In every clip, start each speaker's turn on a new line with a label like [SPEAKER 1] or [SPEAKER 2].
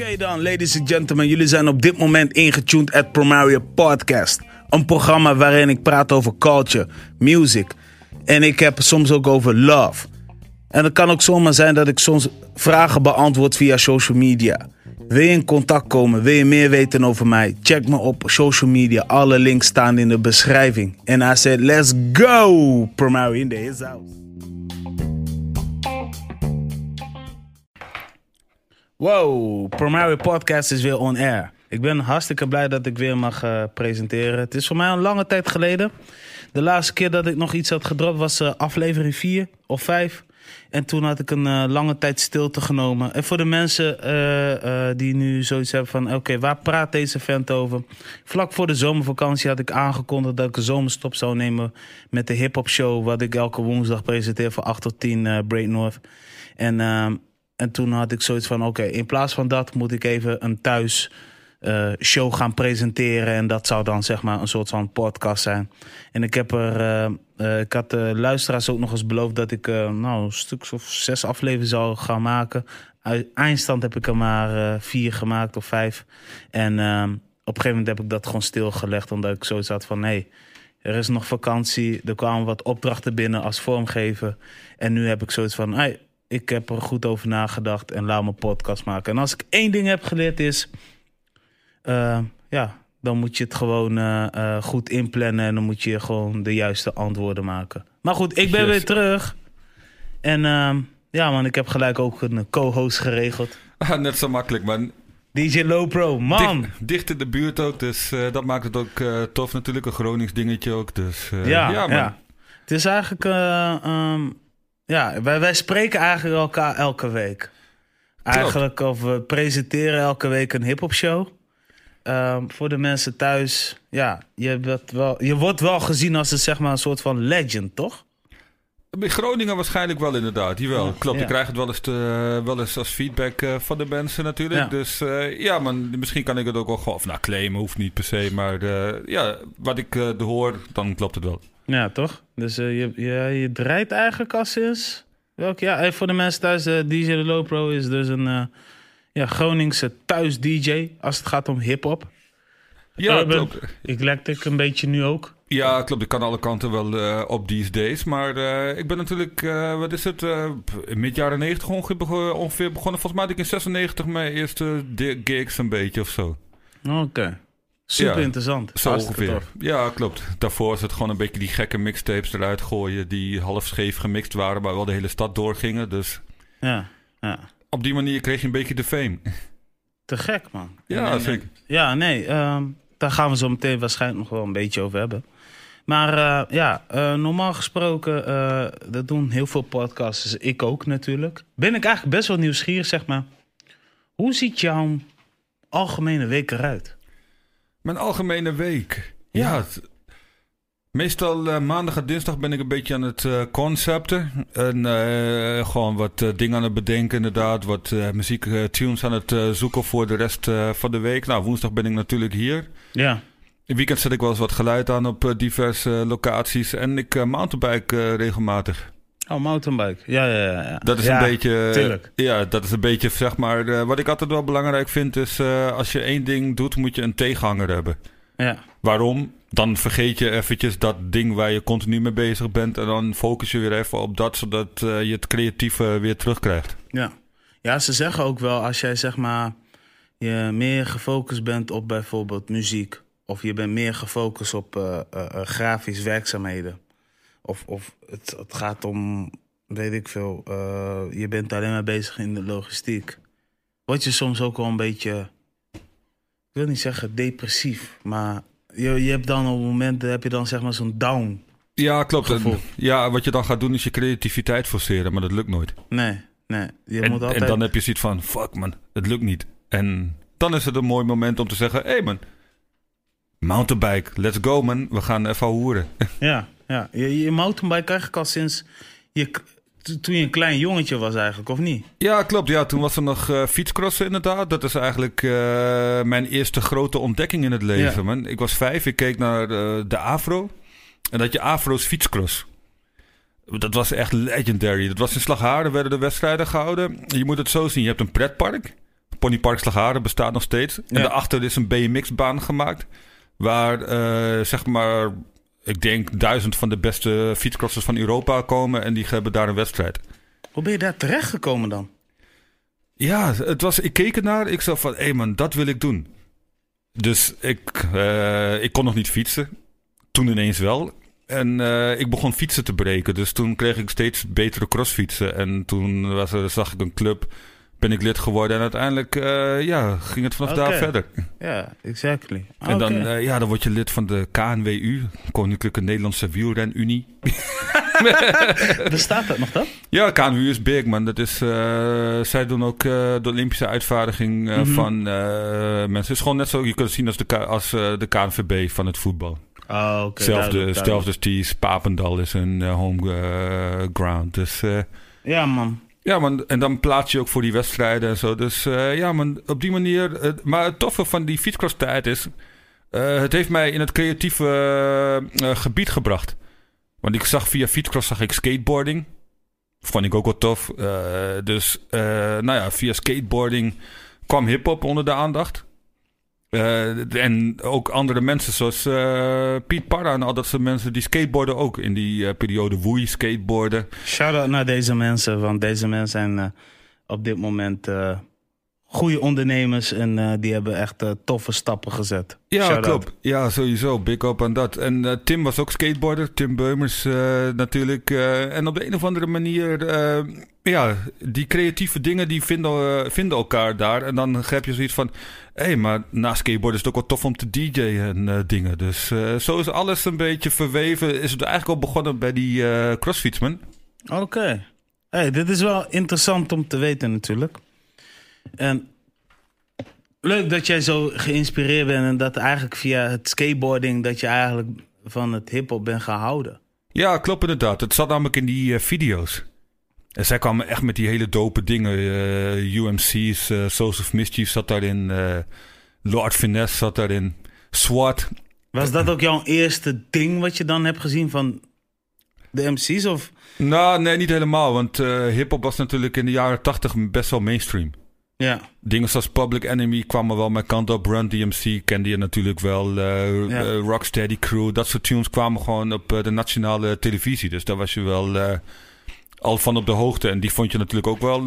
[SPEAKER 1] Oké dan, ladies and gentlemen, jullie zijn op dit moment ingetuned at Promario Podcast. Een programma waarin ik praat over culture, music en ik heb soms ook over love. En het kan ook zomaar zijn dat ik soms vragen beantwoord via social media. Wil je in contact komen? Wil je meer weten over mij? Check me op social media. Alle links staan in de beschrijving. En I said, let's go! Promario in the house. Wow, Promario Podcast is weer on air. Ik ben hartstikke blij dat ik weer mag eh, presenteren. Het is voor mij een lange tijd geleden. De laatste keer dat ik nog iets had gedropt was eh, aflevering 4 of 5. En toen had ik een eh, lange tijd stilte genomen. En voor de mensen die nu zoiets hebben van... oké, waar praat deze vent over? Vlak voor de zomervakantie had ik aangekondigd... dat ik een zomerstop zou nemen met de hip-hop show... wat ik elke woensdag presenteer van 8 tot 10 uh, Break North. En, ehm, en toen had ik zoiets van... oké, in plaats van dat moet ik even een thuis... Uh, show gaan presenteren. En dat zou dan zeg maar een soort van podcast zijn. En ik heb er. Uh, uh, ik had de luisteraars ook nog eens beloofd dat ik nou, een stuk of zes afleveringen zou gaan maken. Eindstand heb ik er maar vier gemaakt of vijf. En op een gegeven moment heb ik dat gewoon stilgelegd. Omdat ik zoiets had van: hé, er is nog vakantie. Er kwamen wat opdrachten binnen als vormgever. En nu heb ik zoiets van: hey, ik heb er goed over nagedacht en laat me podcast maken. En als ik één ding heb geleerd is. Uh, ja, dan moet je het gewoon uh, uh, goed inplannen en dan moet je gewoon de juiste antwoorden maken. Maar goed, ik ben yes. weer terug. En ja, man, ik heb gelijk ook een co-host geregeld.
[SPEAKER 2] Ah, net zo makkelijk, man.
[SPEAKER 1] DJ Low Pro, man.
[SPEAKER 2] Dicht, dicht in de buurt ook, dus dat maakt het ook tof natuurlijk. Een Gronings dingetje ook, dus
[SPEAKER 1] ja,
[SPEAKER 2] ja, man.
[SPEAKER 1] Ja. Het is eigenlijk, um, ja, wij, wij spreken eigenlijk elkaar elke week. Eigenlijk, of we presenteren elke week een hip-hop show. Um, voor de mensen thuis, ja, je, wordt wel, je wordt wel gezien als een, zeg maar, een soort van legend, toch?
[SPEAKER 2] Bij Groningen waarschijnlijk wel inderdaad, jawel. Ja, Klopt, ja. ik krijg het wel eens, te, wel eens als feedback uh, van de mensen natuurlijk. Ja. Dus uh, ja, maar misschien kan ik het ook wel gewoon... Of nou, claimen hoeft niet per se, maar uh, ja, wat ik hoor, dan klopt het wel.
[SPEAKER 1] Ja, toch? Dus je, je, je draait eigenlijk al sinds... Welk jaar? voor de mensen thuis, DJ The Low Pro is dus een ja, Groningse thuis-DJ als het gaat om hip-hop.
[SPEAKER 2] Ja, Urban.
[SPEAKER 1] Eclectic een beetje nu ook.
[SPEAKER 2] Ja, klopt. Ik kan alle kanten wel uh, op these days. Maar uh, ik ben natuurlijk, uh, wat is het, mid jaren 90 ongeveer, begonnen, ongeveer begonnen. Volgens mij had ik in 96 mijn eerste gigs een beetje of zo.
[SPEAKER 1] Oké. Okay. Super
[SPEAKER 2] ja,
[SPEAKER 1] interessant.
[SPEAKER 2] Zo ongeveer. Ja, klopt. Daarvoor is het gewoon een beetje die gekke mixtapes eruit gooien. Die half scheef gemixt waren, maar wel de hele stad doorgingen. Dus
[SPEAKER 1] ja, ja
[SPEAKER 2] op die manier kreeg je een beetje de fame.
[SPEAKER 1] Te gek, man.
[SPEAKER 2] Ja,
[SPEAKER 1] nee,
[SPEAKER 2] zeker.
[SPEAKER 1] Ja, nee, uh, daar gaan we zo meteen waarschijnlijk nog wel een beetje over hebben. Maar uh, ja, uh, normaal gesproken, uh, dat doen heel veel podcasters. Ik ook natuurlijk. Ben ik eigenlijk best wel nieuwsgierig, zeg maar. Hoe ziet jouw algemene week eruit?
[SPEAKER 2] Mijn algemene week? Ja, ja Meestal uh, maandag en dinsdag ben ik een beetje aan het uh, concepten. En uh, gewoon wat dingen aan het bedenken inderdaad. Wat muziek tunes aan het zoeken voor de rest van de week. Nou, woensdag ben ik natuurlijk hier.
[SPEAKER 1] Ja.
[SPEAKER 2] In weekend zet ik wel eens wat geluid aan op diverse locaties. En ik mountainbike regelmatig.
[SPEAKER 1] Oh, mountainbike. Ja, ja, ja.
[SPEAKER 2] Dat is
[SPEAKER 1] ja,
[SPEAKER 2] een beetje...
[SPEAKER 1] Tuurlijk.
[SPEAKER 2] Ja, dat is een beetje, zeg maar... wat ik altijd wel belangrijk vind is... als je één ding doet, moet je een tegenhanger hebben.
[SPEAKER 1] Ja.
[SPEAKER 2] Waarom? Dan vergeet je eventjes dat ding waar je continu mee bezig bent. En dan focus je weer even op dat, zodat uh, je het creatieve weer terugkrijgt.
[SPEAKER 1] Ja. ja, ze zeggen ook wel als jij zeg maar je meer gefocust bent op bijvoorbeeld muziek. Of je bent meer gefocust op uh, uh, grafisch werkzaamheden. Of, of het, het gaat om, weet ik veel, je bent alleen maar bezig in de logistiek. Word je soms ook wel een beetje, ik wil niet zeggen depressief, maar je, je hebt dan op momenten heb je dan zeg maar zo'n down.
[SPEAKER 2] Ja, klopt. Ja, wat je dan gaat doen is je creativiteit forceren, maar dat lukt nooit.
[SPEAKER 1] Nee, nee. Je
[SPEAKER 2] en,
[SPEAKER 1] moet altijd...
[SPEAKER 2] en dan heb je zoiets van, fuck man, het lukt niet. En dan is het een mooi moment om te zeggen, hé hey man, mountainbike, let's go man, we gaan even hoeren.
[SPEAKER 1] Ja, ja. Je, je mountainbike krijg ik al sinds je toen je een klein jongetje was eigenlijk, of niet?
[SPEAKER 2] Ja, klopt. Ja, toen was er nog uh, fietscrossen inderdaad. Dat is eigenlijk uh, mijn eerste grote ontdekking in het leven, ja. man. Ik was vijf, ik keek naar de, de Afro. En dat je Afro's fietscross. Dat was echt legendary. Dat was in Slagharen, werden de wedstrijden gehouden. Je moet het zo zien, je hebt een pretpark. Ponypark Slagharen bestaat nog steeds. En
[SPEAKER 1] Ja.
[SPEAKER 2] daarachter is een BMX-baan gemaakt. Waar, eh, zeg maar, ik denk duizend van de beste fietscrossers van Europa komen. En die hebben daar een wedstrijd.
[SPEAKER 1] Hoe ben je daar terechtgekomen dan?
[SPEAKER 2] Ja, het was, ik keek ernaar. Ik zag van, hé man, dat wil ik doen. Dus ik, eh, ik kon nog niet fietsen. Toen ineens wel. En eh, ik begon fietsen te breken. Dus toen kreeg ik steeds betere crossfietsen. En toen was er, zag ik een club. Ben ik lid geworden. En uiteindelijk eh, ja, ging het vanaf daar verder.
[SPEAKER 1] Ja, exactly.
[SPEAKER 2] En dan, eh, ja, dan word je lid van de KNWU. Koninklijke Nederlandse Wielrenunie.
[SPEAKER 1] Bestaat dat nog dan?
[SPEAKER 2] Ja, KNWU is big, man. Dat is, eh, zij doen ook de Olympische uitvaardiging
[SPEAKER 1] Mhm.
[SPEAKER 2] van mensen. Het is gewoon net zo, je kunt het zien als de, K- als, de KNVB van het voetbal.
[SPEAKER 1] Oh, oké.
[SPEAKER 2] Zelfde,
[SPEAKER 1] duidelijk,
[SPEAKER 2] zelfde steez, Papendal is een home ground. Dus
[SPEAKER 1] Ja, man.
[SPEAKER 2] Ja, man. En dan plaats je ook voor die wedstrijden en zo. Dus eh, ja, man, op die manier. maar het toffe van die fietscross-tijd is... eh, het heeft mij in het creatieve eh, gebied gebracht. Want ik zag via fietscross zag ik skateboarding. Vond ik ook wel tof. Dus nou ja, via skateboarding kwam hip-hop onder de aandacht. Eh, en ook andere mensen zoals eh, Piet Parra en al dat soort mensen die skateboarden ook in die eh, periode. Woei skateboarden.
[SPEAKER 1] Shout-out naar deze mensen, want deze mensen zijn op dit moment goede ondernemers en eh, die hebben echt eh, toffe stappen gezet.
[SPEAKER 2] Ja, klopt. Ja, sowieso. Big up aan dat. En eh, Tim was ook skateboarder. Tim Beumers natuurlijk. en op de een of andere manier... ja, die creatieve dingen die vinden, vinden elkaar daar. En dan heb je zoiets van... Hé, hey, maar na skateboarden is het ook wel tof om te DJ'en en dingen. Dus zo is alles een beetje verweven. Is het eigenlijk al begonnen bij die crossfietsman.
[SPEAKER 1] Oké. Hey, dit is wel interessant om te weten natuurlijk. En leuk dat jij zo geïnspireerd bent en dat eigenlijk via het skateboarding dat je eigenlijk van het hip-hop bent gehouden.
[SPEAKER 2] Ja, klopt inderdaad. Het zat namelijk in die eh, video's. En zij kwamen echt met die hele dope dingen. eh, UMC's, eh Souls of Mischief zat daarin. Lord Finesse zat daarin. SWAT.
[SPEAKER 1] Was dat ook jouw eerste ding wat je dan hebt gezien van de MC's? Of?
[SPEAKER 2] Nou, nee, niet helemaal. Want hip-hop was natuurlijk in de jaren tachtig best wel mainstream.
[SPEAKER 1] Ja,
[SPEAKER 2] Dingen zoals Public Enemy kwamen wel mijn kant op. Run DMC kende je natuurlijk wel. eh
[SPEAKER 1] Ja.
[SPEAKER 2] eh, Rocksteady Crew. Dat soort tunes kwamen gewoon op eh, de nationale televisie. Dus daar was je wel al van op de hoogte. En die vond je natuurlijk ook wel,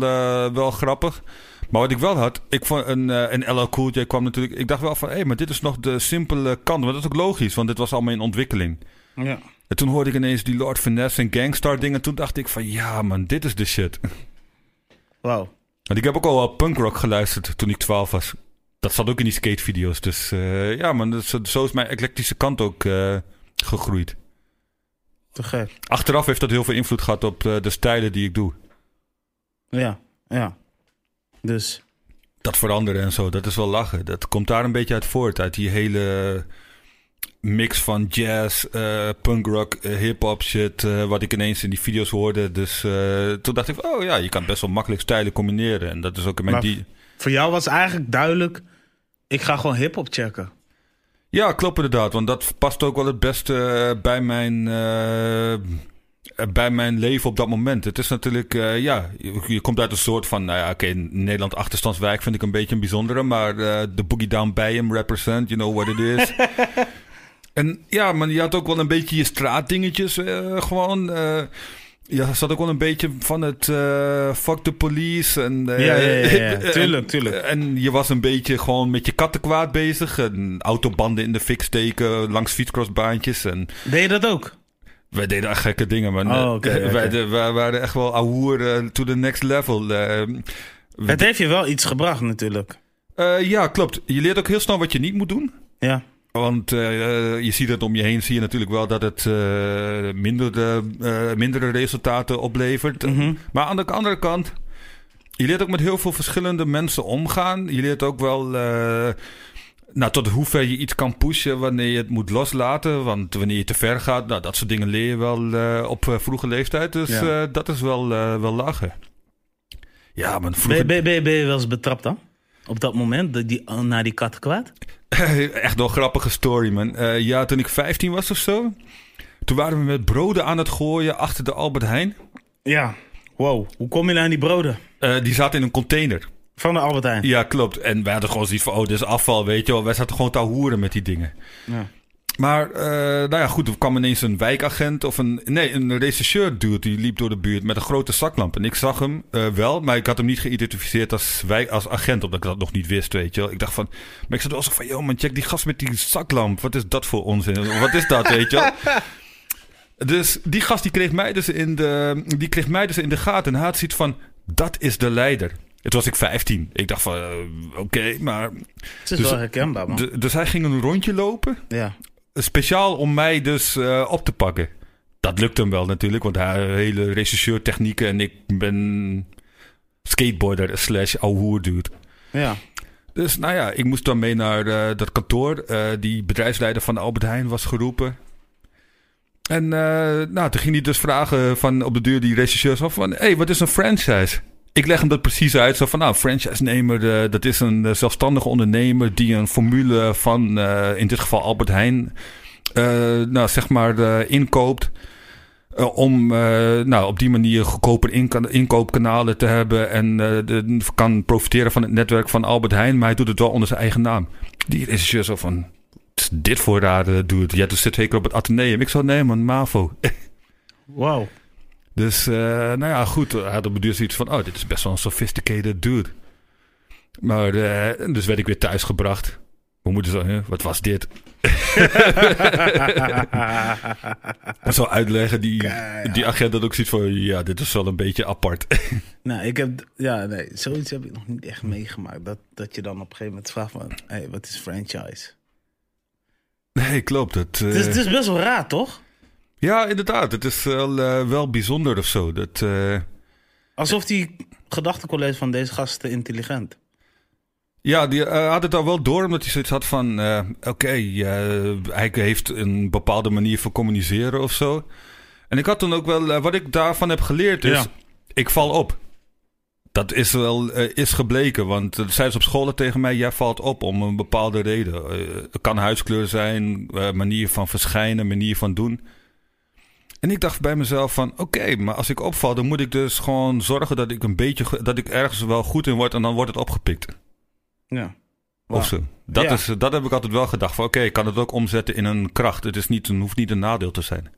[SPEAKER 2] wel grappig. Maar wat ik wel had, ik vond een, een LL Cool J kwam natuurlijk... Ik dacht wel van, hé, maar dit is nog de simpele kant. Maar dat is ook logisch, want dit was allemaal in ontwikkeling.
[SPEAKER 1] ja.
[SPEAKER 2] En toen hoorde ik ineens die Lord Finesse en Gangstar dingen. Toen dacht ik van, ja man, dit is de shit.
[SPEAKER 1] Wauw.
[SPEAKER 2] Want ik heb ook al wel punkrock geluisterd toen ik 12 was. Dat zat ook in die skatevideo's. Dus eh, ja, man, dus, zo is mijn eclectische kant ook eh, gegroeid.
[SPEAKER 1] Te gek.
[SPEAKER 2] Achteraf heeft dat heel veel invloed gehad op eh, de stijlen die ik doe.
[SPEAKER 1] Ja, ja. Dus,
[SPEAKER 2] Dat veranderen en zo, dat is wel lachen. Dat komt daar een beetje uit voort. Uit die hele mix van jazz, eh punkrock, eh, hip-hop shit. eh, wat ik ineens in die video's hoorde. Dus toen dacht ik, oh ja, je kan best wel makkelijk stijlen combineren. En dat is ook in mijn die.
[SPEAKER 1] voor jou was eigenlijk duidelijk, ik ga gewoon hip-hop checken.
[SPEAKER 2] Ja, klopt inderdaad. Want dat past ook wel het beste bij mijn, bij mijn leven op dat moment. Het is natuurlijk, ja, je, je komt uit een soort van, nou ja, oké, Nederland achterstandswijk vind ik een beetje een bijzondere. Maar de Boogie Down bij hem represent, you know what it is. en ja, maar je had ook wel een beetje je straatdingetjes eh, gewoon. eh je zat ook wel een beetje van het eh, fuck the police. En,
[SPEAKER 1] Ja, ja, ja, ja.
[SPEAKER 2] en-
[SPEAKER 1] Tuurlijk, tuurlijk.
[SPEAKER 2] En je was een beetje gewoon met je kattenkwaad bezig. En autobanden in de fik steken langs fietscrossbaantjes. En
[SPEAKER 1] Deed je dat ook?
[SPEAKER 2] wij deden echt gekke dingen. Maar
[SPEAKER 1] Oh,
[SPEAKER 2] wij,
[SPEAKER 1] oké.
[SPEAKER 2] de- wij waren echt wel ahoer to the next level.
[SPEAKER 1] Het heeft je wel iets gebracht natuurlijk.
[SPEAKER 2] ja, klopt. Je leert ook heel snel wat je niet moet doen.
[SPEAKER 1] Ja,
[SPEAKER 2] Want eh, je ziet het om je heen, zie je natuurlijk wel dat het eh, minder, eh, mindere resultaten oplevert.
[SPEAKER 1] Mhm.
[SPEAKER 2] Maar aan de andere kant, je leert ook met heel veel verschillende mensen omgaan. Je leert ook wel nou, tot hoever je iets kan pushen wanneer je het moet loslaten. Want wanneer je te ver gaat, nou, dat soort dingen leer je wel op vroege leeftijd. Dus
[SPEAKER 1] Ja.
[SPEAKER 2] dat is wel, wel lachen. Ja,
[SPEAKER 1] ben,
[SPEAKER 2] vroeger...
[SPEAKER 1] ben, ben, ben je wel eens betrapt dan? Op dat moment, dat die, naar die kat kwaad?
[SPEAKER 2] Echt wel een grappige story, man. Eh, ja, toen ik 15 was of zo. Toen waren we met broden aan het gooien achter de Albert Heijn.
[SPEAKER 1] Ja. Wow, hoe kom je nou aan die broden?
[SPEAKER 2] Eh, die zaten in een container.
[SPEAKER 1] Van de Albert Heijn.
[SPEAKER 2] Ja, klopt. En wij hadden gewoon zoiets van, oh, dit is afval, weet je wel. Wij zaten gewoon te hoeren met die dingen.
[SPEAKER 1] Ja.
[SPEAKER 2] Maar, uh, nou ja, goed, er kwam ineens een wijkagent of een... Nee, een rechercheur dude die liep door de buurt met een grote zaklamp. En ik zag hem uh, wel, maar ik had hem niet geïdentificeerd als, als agent, omdat ik dat nog niet wist, weet je wel. Ik dacht van... Maar ik zat wel zo van, joh man, check die gast met die zaklamp. Wat is dat voor onzin? Wat is dat, weet je wel? Dus die gast die kreeg mij dus in de, die kreeg mij dus in de gaten. En hij had zoiets van, dat is de leider. Het was ik 15. Ik dacht van, uh, oké, okay, maar...
[SPEAKER 1] Het is dus, wel herkenbaar, man.
[SPEAKER 2] Dus hij ging een rondje lopen.
[SPEAKER 1] Ja.
[SPEAKER 2] Speciaal om mij dus uh, op te pakken. Dat lukte hem wel natuurlijk, want hij hele regisseur technieken en ik ben skateboarder slash ouwe dude.
[SPEAKER 1] Ja.
[SPEAKER 2] Dus nou ja, ik moest dan mee naar uh, dat kantoor. Uh, die bedrijfsleider van Albert Heijn was geroepen. En nou, toen ging hij dus vragen van op de deur die regisseurs af van... Hé, hey, wat is een franchise? Ik leg hem dat precies uit. Zo van, nou, franchise-nemer, dat is een zelfstandige ondernemer... die een formule van, in dit geval Albert Heijn... nou, zeg maar, inkoopt... Om nou, op die manier goedkoper inkoopkanalen te hebben. En kan profiteren van het netwerk van Albert Heijn. Maar hij doet het wel onder zijn eigen naam. Die regisseur zo van. Dit voor rare doet? Ja, dus zit zeker op het Atheneum. Ik zou nemen, MAVO.
[SPEAKER 1] Wauw.
[SPEAKER 2] Dus, nou ja, goed. Hij had op bedoeld zoiets van... Oh, dit is best wel een sophisticated dude. Maar, dus werd ik weer thuis gebracht. Hoe moeten ze... Wat was dit? zo uitleggen, die, die agent dat ook zoiets van... Ja, dit is wel een beetje apart.
[SPEAKER 1] nou, ik heb... Ja, nee, zoiets heb ik nog niet echt meegemaakt. Dat, dat je dan op een gegeven moment vraagt van... Hé, hey, wat is franchise?
[SPEAKER 2] Nee, klopt. Het,
[SPEAKER 1] uh... het, is, het is best wel raar, toch?
[SPEAKER 2] Ja, inderdaad. Het is wel, uh, wel bijzonder of zo. Dat, uh...
[SPEAKER 1] Alsof die gedachtecollege van deze gast te intelligent.
[SPEAKER 2] Ja, die uh, had het al wel door, omdat hij zoiets had van... Oké, okay, hij heeft een bepaalde manier van communiceren of zo. En ik had toen ook wel... wat ik daarvan heb geleerd is... Ja. Ik val op. Dat is wel is gebleken, want zeiden ze op school tegen mij... Jij valt op om een bepaalde reden. het kan huidskleur zijn, manier van verschijnen, manier van doen... En ik dacht bij mezelf van, oké, maar als ik opval, dan moet ik dus gewoon zorgen dat ik een beetje, dat ik ergens wel goed in word en dan wordt het opgepikt.
[SPEAKER 1] Ja.
[SPEAKER 2] Wow. Of zo. Dat, is, dat heb ik altijd wel gedacht. Van oké, okay, ik kan het ook omzetten in een kracht. Het is niet, hoeft niet een nadeel te zijn.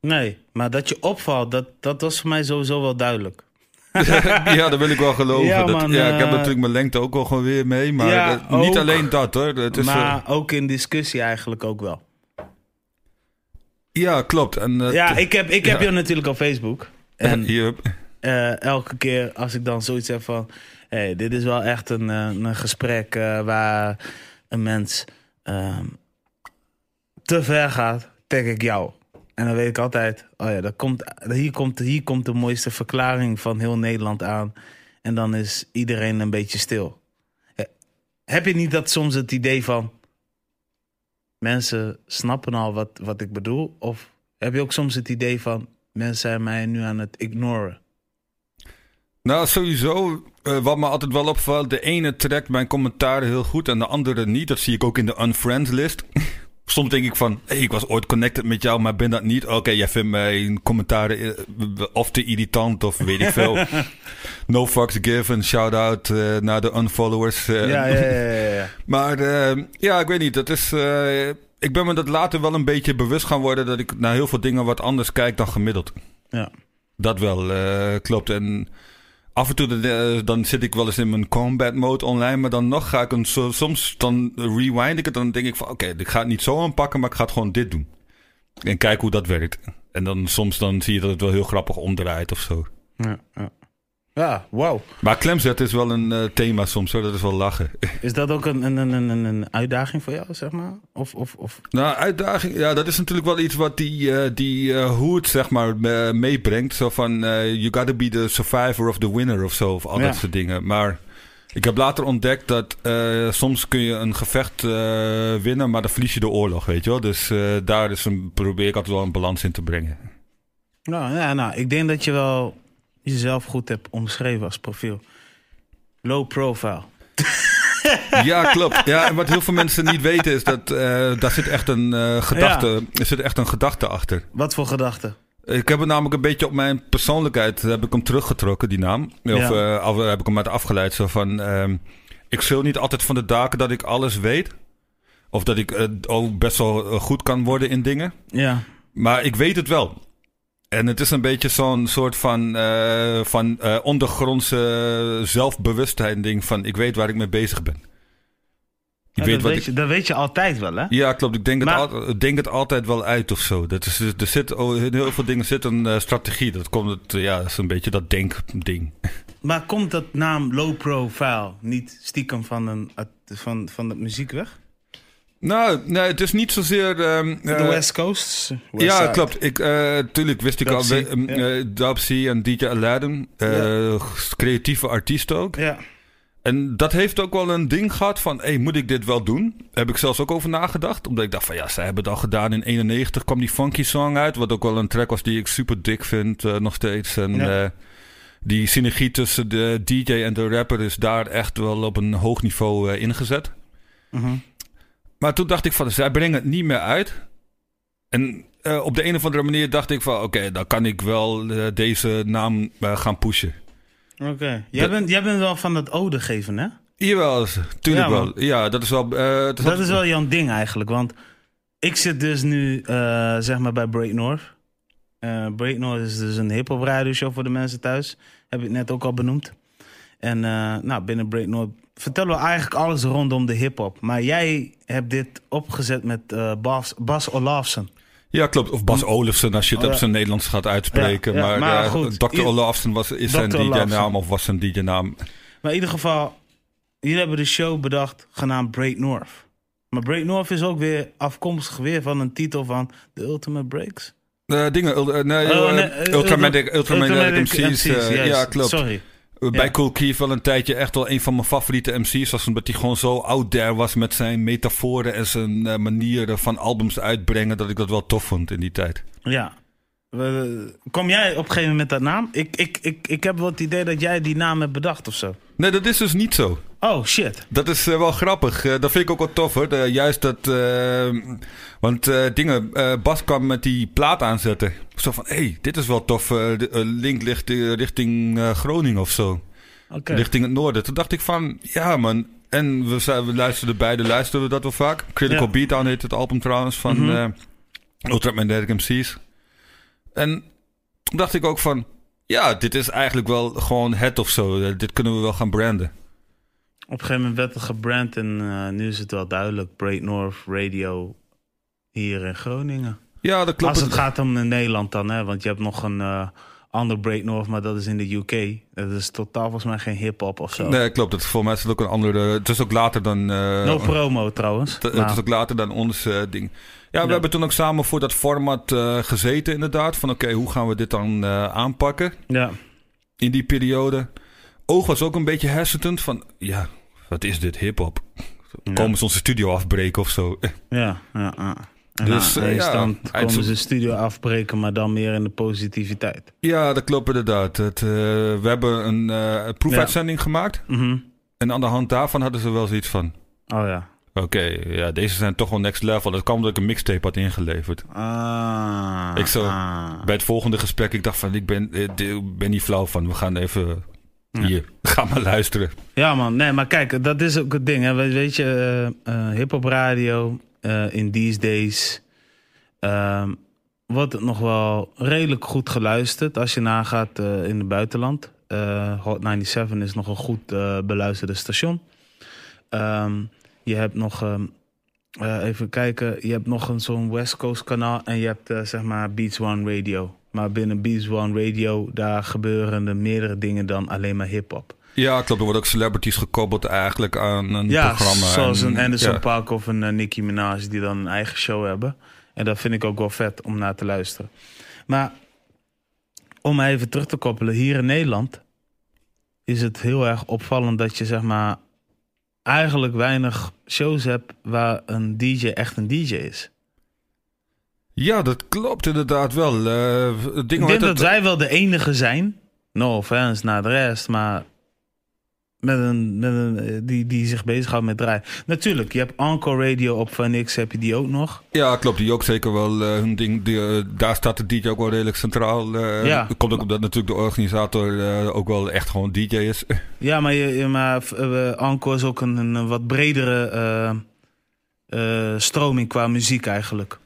[SPEAKER 1] Nee, maar dat je opvalt, dat, dat was voor mij sowieso wel duidelijk.
[SPEAKER 2] ja, dat wil ik wel geloven. Ja, dat, ja, ik heb uh, natuurlijk mijn lengte ook wel gewoon weer mee. Maar ja, uh, niet alleen dat hoor. Het is,
[SPEAKER 1] maar uh, ook in discussie eigenlijk ook wel.
[SPEAKER 2] Ja, klopt. En,
[SPEAKER 1] ja, ik heb, ik heb je natuurlijk op Facebook. En elke keer als ik dan zoiets heb van hey, dit is wel echt een, eh, een gesprek uh, waar een mens uh, te ver gaat, tag ik jou. En dan weet ik altijd, oh ja, dat komt, hier, komt, hier komt de mooiste verklaring van heel Nederland aan. En dan is iedereen een beetje stil. Heb je niet dat soms het idee van mensen snappen al wat, wat ik bedoel? Of heb je ook soms het idee van mensen zijn mij nu aan het ignoren?
[SPEAKER 2] Nou, sowieso. Uh, wat me altijd wel opvalt. De ene trekt mijn commentaren heel goed en de andere niet. Dat zie ik ook in de unfriends list. Soms denk ik van, hey, ik was ooit connected met jou, maar ben dat niet. Oké, okay, jij vindt mijn commentaren uh, of te irritant of weet ik veel. no fucks given. Shout-out uh, naar de unfollowers.
[SPEAKER 1] ja, ja, ja, ja,
[SPEAKER 2] maar ja, ik weet niet. Dat is... ik ben me dat later wel een beetje bewust gaan worden... dat ik naar heel veel dingen wat anders kijk dan gemiddeld.
[SPEAKER 1] Ja.
[SPEAKER 2] Dat wel, klopt. En af en toe dan zit ik wel eens in mijn combat mode online, maar dan nog ga ik een soms dan rewind ik het, dan denk ik van oké, ik ga het niet zo aanpakken, maar ik ga het gewoon dit doen. En kijk hoe dat werkt. En dan soms dan zie je dat het wel heel grappig omdraait of zo.
[SPEAKER 1] Ja, ja. Ja, wow.
[SPEAKER 2] Maar klemzetten is wel een uh, thema soms, hoor. dat is wel lachen.
[SPEAKER 1] Is dat ook een, een, een, een uitdaging voor jou, zeg maar? Of, of, of?
[SPEAKER 2] Nou, uitdaging, ja, dat is natuurlijk wel iets wat die, uh, die uh, hoed, zeg maar, meebrengt. Zo van, you gotta be the survivor of the winner of zo, of al ja. dat soort dingen. Maar ik heb later ontdekt dat soms kun je een gevecht winnen, maar dan verlies je de oorlog, weet je wel. Dus daar is een, probeer ik altijd wel een balans in te brengen.
[SPEAKER 1] Nou, ja, nou, ik denk dat je wel jezelf goed hebt omschreven als profiel. Low profile.
[SPEAKER 2] Ja, klopt. Ja, en wat heel veel mensen niet weten is dat uh, daar zit echt een uh, gedachte, ja. er zit echt een gedachte achter.
[SPEAKER 1] Wat voor gedachte?
[SPEAKER 2] Ik heb het namelijk een beetje op mijn persoonlijkheid heb ik hem teruggetrokken, die naam. Of
[SPEAKER 1] Ja.
[SPEAKER 2] eh, heb ik hem uit afgeleid. Zo van, ehm, ik schreeuw niet altijd van de daken dat ik alles weet. Of dat ik eh, ook best wel eh, goed kan worden in dingen.
[SPEAKER 1] Ja.
[SPEAKER 2] Maar ik weet het wel. En het is een beetje zo'n soort van, eh, van eh, ondergrondse zelfbewustzijn ding van ik weet waar ik mee bezig ben. Ik
[SPEAKER 1] Ja,
[SPEAKER 2] weet
[SPEAKER 1] dat,
[SPEAKER 2] wat
[SPEAKER 1] weet
[SPEAKER 2] ik...
[SPEAKER 1] je, dat weet je altijd wel, hè?
[SPEAKER 2] Ja, klopt. Ik denk, het
[SPEAKER 1] Maar-
[SPEAKER 2] al- ik denk het altijd wel uit of zo. Dat is, er zit, oh, in heel veel dingen zit een eh, strategie. Dat komt het, ja, dat is een beetje dat denkding.
[SPEAKER 1] Maar komt dat naam low profile niet stiekem van, een, van, van de muziek weg?
[SPEAKER 2] Nou, nee, het is niet zozeer... ehm,
[SPEAKER 1] De
[SPEAKER 2] eh,
[SPEAKER 1] West Coast? West
[SPEAKER 2] ja,
[SPEAKER 1] Side.
[SPEAKER 2] klopt. Ik, eh, tuurlijk wist ik al... We- ehm, eh, en DJ Aladdin. Creatieve artiest ook.
[SPEAKER 1] Ja.
[SPEAKER 2] En dat heeft ook wel een ding gehad van... Hey, moet ik dit wel doen? Daar heb ik zelfs ook over nagedacht. Omdat ik dacht van ja, zij hebben het al gedaan. In 91 kwam die funky song uit. Wat ook wel een track was die ik super dik vind nog steeds. En
[SPEAKER 1] Ja.
[SPEAKER 2] die synergie tussen de DJ en de rapper... is daar echt wel op een hoog niveau ingezet.
[SPEAKER 1] Mhm.
[SPEAKER 2] Maar toen dacht ik van, zij brengen het niet meer uit. En eh, op de een of andere manier dacht ik van... Oké, dan kan ik wel eh, deze naam eh, gaan pushen.
[SPEAKER 1] Oké. Jij,
[SPEAKER 2] Dat-
[SPEAKER 1] bent, jij bent wel van het ode geven, hè?
[SPEAKER 2] Jawel, tuurlijk
[SPEAKER 1] Ja,
[SPEAKER 2] wel. Ja, dat is wel... het
[SPEAKER 1] Dat is wel jouw ding eigenlijk. Want ik zit dus nu, zeg maar, bij Break North. Break North is dus een hip-hop radioshow voor de mensen thuis. Heb ik net ook al benoemd. En nou, binnen Break North vertellen we eigenlijk alles rondom de hip-hop. Maar jij hebt dit opgezet met eh, Bas, Bas Olafsen.
[SPEAKER 2] Ja, klopt. Of Bas Olufsen, als je het
[SPEAKER 1] Oh,
[SPEAKER 2] op zijn Nederlands gaat uitspreken.
[SPEAKER 1] Ja, ja,
[SPEAKER 2] maar
[SPEAKER 1] maar
[SPEAKER 2] eh,
[SPEAKER 1] goed.
[SPEAKER 2] Dr. Olufsen was, is
[SPEAKER 1] Dr.
[SPEAKER 2] zijn
[SPEAKER 1] Olafsen.
[SPEAKER 2] DJ-naam of was zijn DJ-naam.
[SPEAKER 1] Maar in ieder geval, jullie hebben de show bedacht genaamd Break North. Maar Break North is ook weer afkomstig weer van een titel van The Ultimate Breaks.
[SPEAKER 2] Eh, dingen, nee, eh,
[SPEAKER 1] nee,
[SPEAKER 2] Ultramagnetic MC's. ja, klopt.
[SPEAKER 1] Sorry.
[SPEAKER 2] Bij
[SPEAKER 1] Ja.
[SPEAKER 2] Cool Keith wel een tijdje echt wel een van mijn favoriete MC's. Was omdat hij gewoon zo out there was met zijn metaforen en zijn eh, manieren van albums uitbrengen. Dat ik dat wel tof vond in die tijd.
[SPEAKER 1] Ja. Kom jij op een gegeven moment met dat naam? Ik, ik, ik, ik heb wel het idee dat jij die naam hebt bedacht of zo.
[SPEAKER 2] Nee, dat is dus niet zo.
[SPEAKER 1] Oh, shit.
[SPEAKER 2] Dat is eh, wel grappig. Eh, dat vind ik ook wel tof hoor. De- juist dat. eh, want eh, dingen. eh, Bas kwam met die plaat aanzetten. Zo van: hé, hey, dit is wel tof. eh, eh, link ligt eh, richting eh, Groningen of zo.
[SPEAKER 1] Oké.
[SPEAKER 2] Richting het noorden. Toen dacht ik van: ja man. En we, we luisterden beide, luisterden we dat wel vaak. Critical
[SPEAKER 1] Ja.
[SPEAKER 2] Beatdown heet het album trouwens van
[SPEAKER 1] Mhm.
[SPEAKER 2] eh Ultramagnetic MC's. En toen dacht ik ook van: ja, dit is eigenlijk wel gewoon het of zo. Dit kunnen we wel gaan branden.
[SPEAKER 1] Op een gegeven moment werd het gebrand en eh, nu is het wel duidelijk. Break North Radio hier in Groningen.
[SPEAKER 2] Ja, dat klopt.
[SPEAKER 1] Als het gaat om Nederland dan, hè? Want je hebt nog een eh ander Break North, maar dat is in de UK. Dat is totaal volgens mij geen hip-hop of zo.
[SPEAKER 2] Nee, klopt. Het voor mij is het ook een andere. Het is ook later dan. eh,
[SPEAKER 1] No promo trouwens.
[SPEAKER 2] het, is ook later dan ons eh, ding. Ja, we
[SPEAKER 1] Ja.
[SPEAKER 2] hebben toen ook samen voor dat format eh, gezeten, inderdaad. Van oké, hoe gaan we dit dan eh, aanpakken
[SPEAKER 1] ja.
[SPEAKER 2] in die periode? Oog was ook een beetje hesitant van, ja, wat is dit, hip-hop? Komen ze onze studio afbreken of zo?
[SPEAKER 1] Ja, ja, ja. En
[SPEAKER 2] Dus, eh, ja,
[SPEAKER 1] dan komen
[SPEAKER 2] is-
[SPEAKER 1] ze studio afbreken, maar dan meer in de positiviteit.
[SPEAKER 2] Ja, dat klopt inderdaad. Het, eh, we hebben een eh, proefuitzending gemaakt.
[SPEAKER 1] Mhm.
[SPEAKER 2] En aan de hand daarvan hadden ze wel zoiets van...
[SPEAKER 1] Oh ja.
[SPEAKER 2] Oké, ja, deze zijn toch wel next level. Dat kwam omdat ik een mixtape had ingeleverd.
[SPEAKER 1] Ah,
[SPEAKER 2] Ik zo-
[SPEAKER 1] ah.
[SPEAKER 2] Bij het volgende gesprek, ik dacht van, ik ben, ik ben niet flauw van. We gaan even
[SPEAKER 1] Ja.
[SPEAKER 2] hier, ga maar luisteren.
[SPEAKER 1] Ja man, nee, maar kijk, dat is ook het ding. Hè. We- Weet je, eh, hip-hop radio eh, in these days het nog wel redelijk goed geluisterd als je nagaat eh, in het buitenland. Eh, Hot 97 is nog een goed eh, beluisterde station. Ehm, je hebt nog, ehm, eh, even kijken, je hebt nog een zo'n West Coast kanaal en je hebt zeg maar Beats One Radio. Maar binnen Beats One Radio, daar gebeuren er meerdere dingen dan alleen maar hip-hop.
[SPEAKER 2] Ja, klopt. Er worden ook celebrities gekoppeld eigenlijk aan een
[SPEAKER 1] Ja,
[SPEAKER 2] programma.
[SPEAKER 1] zoals
[SPEAKER 2] En,
[SPEAKER 1] een Anderson
[SPEAKER 2] ja.
[SPEAKER 1] Paak of een eh, Nicki Minaj die dan een eigen show hebben. En dat vind ik ook wel vet om naar te luisteren. Maar om even terug te koppelen, hier in Nederland is het heel erg opvallend dat je zeg maar eigenlijk weinig shows hebt waar een DJ echt een DJ is.
[SPEAKER 2] Ja, dat klopt inderdaad wel. Eh, het ding
[SPEAKER 1] Ik denk dat
[SPEAKER 2] het?
[SPEAKER 1] wij wel de enige zijn. No offense naar de rest, maar met een, met een, eh, die, die zich bezighoudt met draaien. Natuurlijk, je hebt Encore Radio op Van X, heb je die ook nog.
[SPEAKER 2] Ja, klopt. Die ook zeker wel uh, hun ding. Die, uh, daar staat de DJ ook wel redelijk centraal. Uh,
[SPEAKER 1] Ja.
[SPEAKER 2] Komt ook omdat natuurlijk de organisator ook wel echt gewoon DJ is.
[SPEAKER 1] Ja, maar, je, maar Encore is ook een, een wat bredere eh, eh, stroming qua muziek eigenlijk.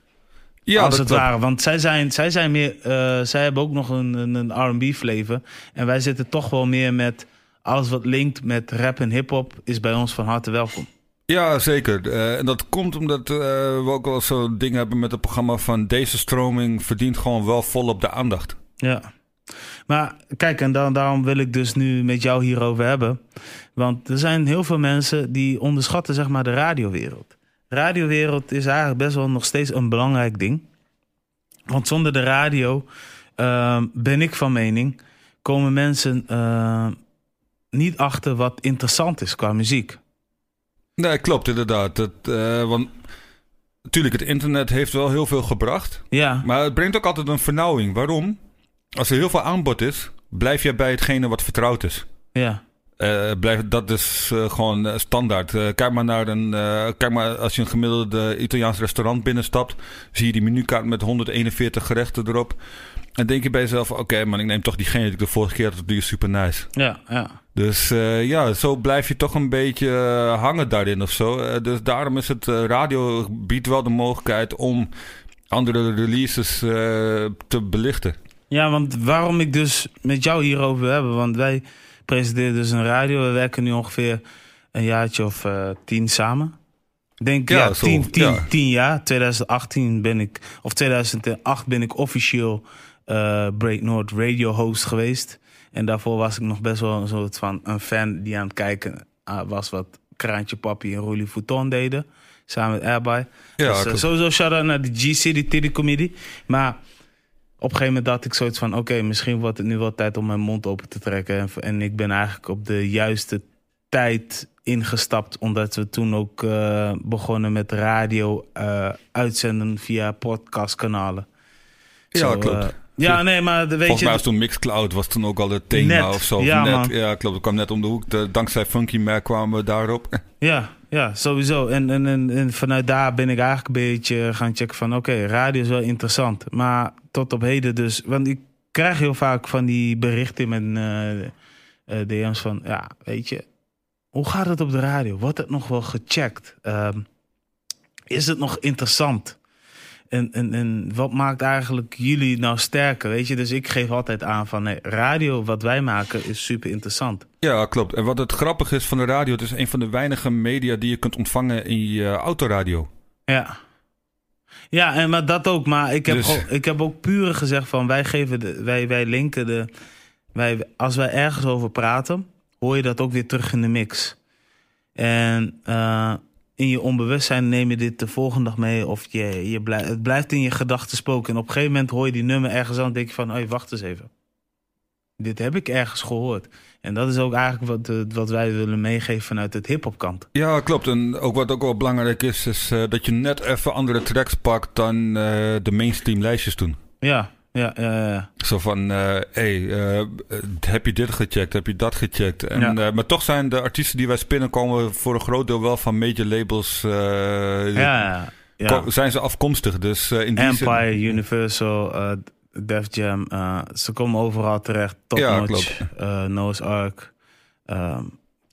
[SPEAKER 2] Ja,
[SPEAKER 1] als
[SPEAKER 2] dat
[SPEAKER 1] het ware. Want zij zijn, zij zijn meer, eh, zij hebben ook nog een, een, een R&B flavor. En wij zitten toch wel meer met alles wat linkt met rap en hip-hop is bij ons van harte welkom.
[SPEAKER 2] Ja, zeker. Eh, en dat komt omdat eh, we ook wel zo'n ding hebben met het programma van deze stroming verdient gewoon wel volop de aandacht.
[SPEAKER 1] Ja. Maar kijk, en dan, daarom wil ik dus nu met jou hierover hebben. Want er zijn heel veel mensen die onderschatten zeg maar de radiowereld. De radiowereld is eigenlijk best wel nog steeds een belangrijk ding. Want zonder de radio eh, ben ik van mening, komen mensen niet achter wat interessant is qua muziek.
[SPEAKER 2] Nee, klopt inderdaad. Dat, eh, want natuurlijk, het internet heeft wel heel veel gebracht.
[SPEAKER 1] Ja,
[SPEAKER 2] Maar het brengt ook altijd een vernauwing. Waarom? Als er heel veel aanbod is, blijf je bij hetgene wat vertrouwd is.
[SPEAKER 1] ja,
[SPEAKER 2] Eh, blijf, dat is eh, gewoon standaard. Kijk maar naar een. kijk maar als je een gemiddelde Italiaans restaurant binnenstapt. Zie je die menukaart met 141 gerechten erop. En denk je bij jezelf: oké, maar ik neem toch diegene die ik de vorige keer had. Die is super nice.
[SPEAKER 1] ja, ja.
[SPEAKER 2] Dus eh, ja, zo blijf je toch een beetje eh, hangen daarin of zo. Eh, dus daarom is het radio biedt wel de mogelijkheid om andere releases te belichten.
[SPEAKER 1] Ja, want waarom ik dus met jou hierover heb, want wij presenteren dus een radio. We werken nu ongeveer een jaartje of tien samen. Denk, ja,
[SPEAKER 2] Ja, zo,
[SPEAKER 1] tien, tien,
[SPEAKER 2] ja.
[SPEAKER 1] tien jaar. 2018 ben ik, of 2008 ben ik officieel Break North radio host geweest. En daarvoor was ik nog best wel een soort van een fan die aan het kijken ah, was wat Kraantje Papi en Roelie Fouton deden. Samen met Airby.
[SPEAKER 2] Ja,
[SPEAKER 1] dus,
[SPEAKER 2] klopt.
[SPEAKER 1] sowieso shout-out naar de G-City Tiddy Comedy. Maar op een gegeven moment had ik zoiets van... oké, misschien wordt het nu wel tijd om mijn mond open te trekken. En, en ik ben eigenlijk op de juiste tijd ingestapt... omdat we toen ook eh, begonnen met radio eh, uitzenden via podcastkanalen.
[SPEAKER 2] Ja,
[SPEAKER 1] Zo,
[SPEAKER 2] klopt.
[SPEAKER 1] Ja, nee, maar de- weet
[SPEAKER 2] Volgens
[SPEAKER 1] je...
[SPEAKER 2] mij was toen Mixcloud was toen ook al het thema
[SPEAKER 1] Net,
[SPEAKER 2] of zo.
[SPEAKER 1] ja,
[SPEAKER 2] net,
[SPEAKER 1] man.
[SPEAKER 2] ja, klopt. Dat kwam net om de hoek. De- dankzij Funky Mac kwamen we daarop.
[SPEAKER 1] Ja, ja, sowieso. En, en, en, en vanuit daar ben ik eigenlijk een beetje gaan checken van... oké, radio is wel interessant. Maar tot op heden dus... Want ik krijg heel vaak van die berichten in mijn eh, eh, DM's van... ja, weet je, hoe gaat het op de radio? Wordt het nog wel gecheckt? Ehm, is het nog interessant? En, en, en wat maakt eigenlijk jullie nou sterker? Weet je, dus ik geef altijd aan van... nee, radio, wat wij maken, is super interessant.
[SPEAKER 2] Ja, klopt. En wat het grappige is van de radio, het is een van de weinige media die je kunt ontvangen in je autoradio.
[SPEAKER 1] Ja. Ja, en maar dat ook. Maar ik heb,
[SPEAKER 2] Dus-
[SPEAKER 1] ook, ik heb ook puur gezegd van wij geven de, wij, wij linken de. Wij, als wij ergens over praten, hoor je dat ook weer terug in de mix. En eh, in je onbewustzijn neem je dit de volgende dag mee. Of je, je blijft, het blijft in je gedachten spoken. En op een gegeven moment hoor je die nummer ergens aan. En denk je van, hey, wacht eens even. Dit heb ik ergens gehoord. En dat is ook eigenlijk wat, eh, wat wij willen meegeven vanuit het hip-hop kant.
[SPEAKER 2] Ja, klopt. En ook wat ook wel belangrijk is, is eh, dat je net even andere tracks pakt dan eh, de mainstream lijstjes doen.
[SPEAKER 1] Ja, ja, ja. ja.
[SPEAKER 2] Zo van, hé, hey, eh, heb je dit gecheckt? Heb je dat gecheckt? En, eh, maar toch zijn de artiesten die wij spinnen komen voor een groot deel wel van major labels. eh,
[SPEAKER 1] ja, ja.
[SPEAKER 2] Zijn ze afkomstig? Dus eh, in die zin-
[SPEAKER 1] Empire, Universal, eh Def Jam. eh, ze komen overal terecht. Top
[SPEAKER 2] Ja,
[SPEAKER 1] Notch, eh, Noah's Ark, ehm,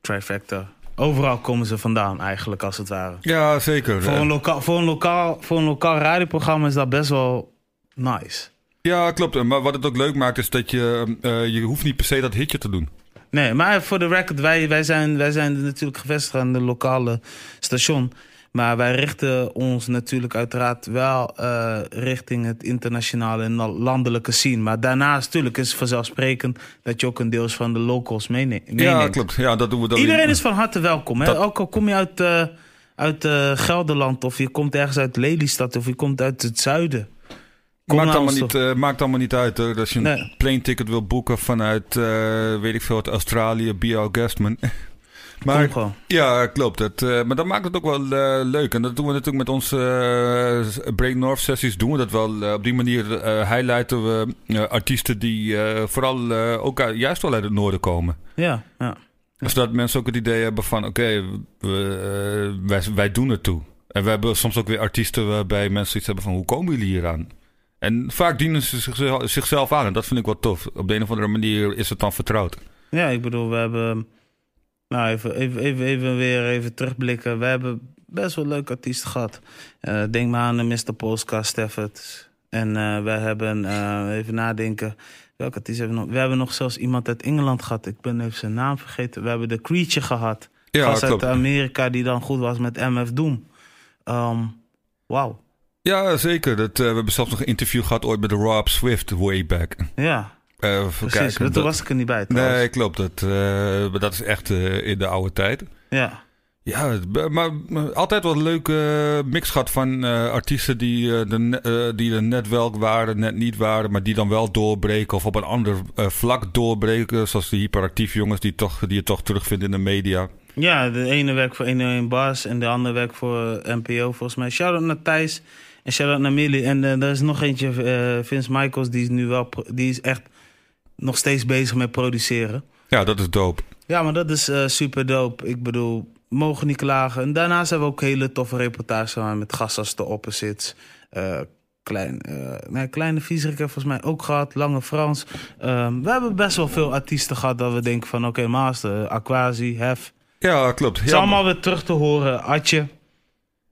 [SPEAKER 1] Trifecta. Overal komen ze vandaan eigenlijk, als het ware.
[SPEAKER 2] Ja, zeker.
[SPEAKER 1] Voor
[SPEAKER 2] Eh,
[SPEAKER 1] een, lokaal, voor, een lokaal, voor een lokaal radioprogramma is dat best wel nice.
[SPEAKER 2] Ja, klopt. Maar wat het ook leuk maakt is dat je... eh, je hoeft niet per se dat hitje te doen.
[SPEAKER 1] Nee, maar voor de record, wij, wij, zijn, wij zijn natuurlijk gevestigd aan de lokale station. Maar wij richten ons natuurlijk uiteraard wel eh, richting het internationale en landelijke scene. Maar daarnaast natuurlijk is het vanzelfsprekend dat je ook een deels van de locals meeneemt.
[SPEAKER 2] Ja, klopt. Ja, dat doen we dan
[SPEAKER 1] Iedereen is van harte welkom. Hè?
[SPEAKER 2] Dat-
[SPEAKER 1] Ook al kom je uit, eh, uit Gelderland of je komt ergens uit Lelystad of je komt uit het zuiden.
[SPEAKER 2] Maakt allemaal, niet, eh, maakt allemaal niet uit. Hoor. Als je een plane ticket wil boeken vanuit, eh, weet ik veel, uit Australië, Bio Guestman.
[SPEAKER 1] toe.
[SPEAKER 2] maar ja, klopt. Het, eh, maar dat maakt het ook wel leuk. En dat doen we natuurlijk met onze Break North sessies. Doen we dat wel. Op die manier highlighten we artiesten die vooral ook uit- juist wel uit het noorden komen.
[SPEAKER 1] Ja, ja.
[SPEAKER 2] Zodat mensen ook het idee hebben van... oké, wij, wij doen het toe. En we hebben soms ook weer artiesten waarbij mensen iets hebben van... hoe komen jullie hier aan? En vaak dienen ze zichzelf, zichzelf aan. En dat vind ik wel tof. Op de een of andere manier is het dan vertrouwd.
[SPEAKER 1] Ja, ik bedoel, we hebben... Nou, even, even, even, even weer even terugblikken. We hebben best wel leuke artiesten gehad. Eh, denk maar aan de Mr. Polska, Stafford. En eh, we hebben, eh, even nadenken... Welke artiest hebben we nog? We hebben nog zelfs iemand uit Engeland gehad. Ik ben even zijn naam vergeten. We hebben de Creature gehad.
[SPEAKER 2] Ja,
[SPEAKER 1] uit. Amerika die dan goed was met MF Doom. Ehm Wauw.
[SPEAKER 2] Ja, zeker. Dat, eh, we hebben zelfs nog een interview gehad ooit met Rob Swift way back.
[SPEAKER 1] Ja,
[SPEAKER 2] even
[SPEAKER 1] precies.
[SPEAKER 2] kijken.
[SPEAKER 1] Toen
[SPEAKER 2] Dat-
[SPEAKER 1] was ik er niet bij trouwens.
[SPEAKER 2] Nee, klopt. Dat, eh, maar dat is echt in de oude tijd.
[SPEAKER 1] Ja.
[SPEAKER 2] Ja, maar, altijd wel een leuke mix gehad van artiesten die, de, die er net wel waren, net niet waren, maar die dan wel doorbreken of op een ander vlak doorbreken. Zoals de hyperactieve jongens die, toch, die je toch terugvindt in de media.
[SPEAKER 1] Ja, de ene werkt voor 101 Bars en de andere werkt voor NPO volgens mij. Shout-out naar Thijs en shout-out naar Millie. En eh, er is nog eentje, eh, Vince Michaels, die is nu wel, die is echt nog steeds bezig met produceren.
[SPEAKER 2] Ja, dat is dope.
[SPEAKER 1] Ja, maar dat is eh, super dope. Ik bedoel, mogen niet klagen. En daarnaast hebben we ook hele toffe reportages met gasten als de Opposites. Klein, nee, kleine Vieserik heeft volgens mij ook gehad. Lange Frans. Ehm, we hebben best wel veel artiesten gehad dat we denken van... Oké, Master, Aquasi, Hef.
[SPEAKER 2] Ja, klopt.
[SPEAKER 1] Het is allemaal weer terug te horen. Atje.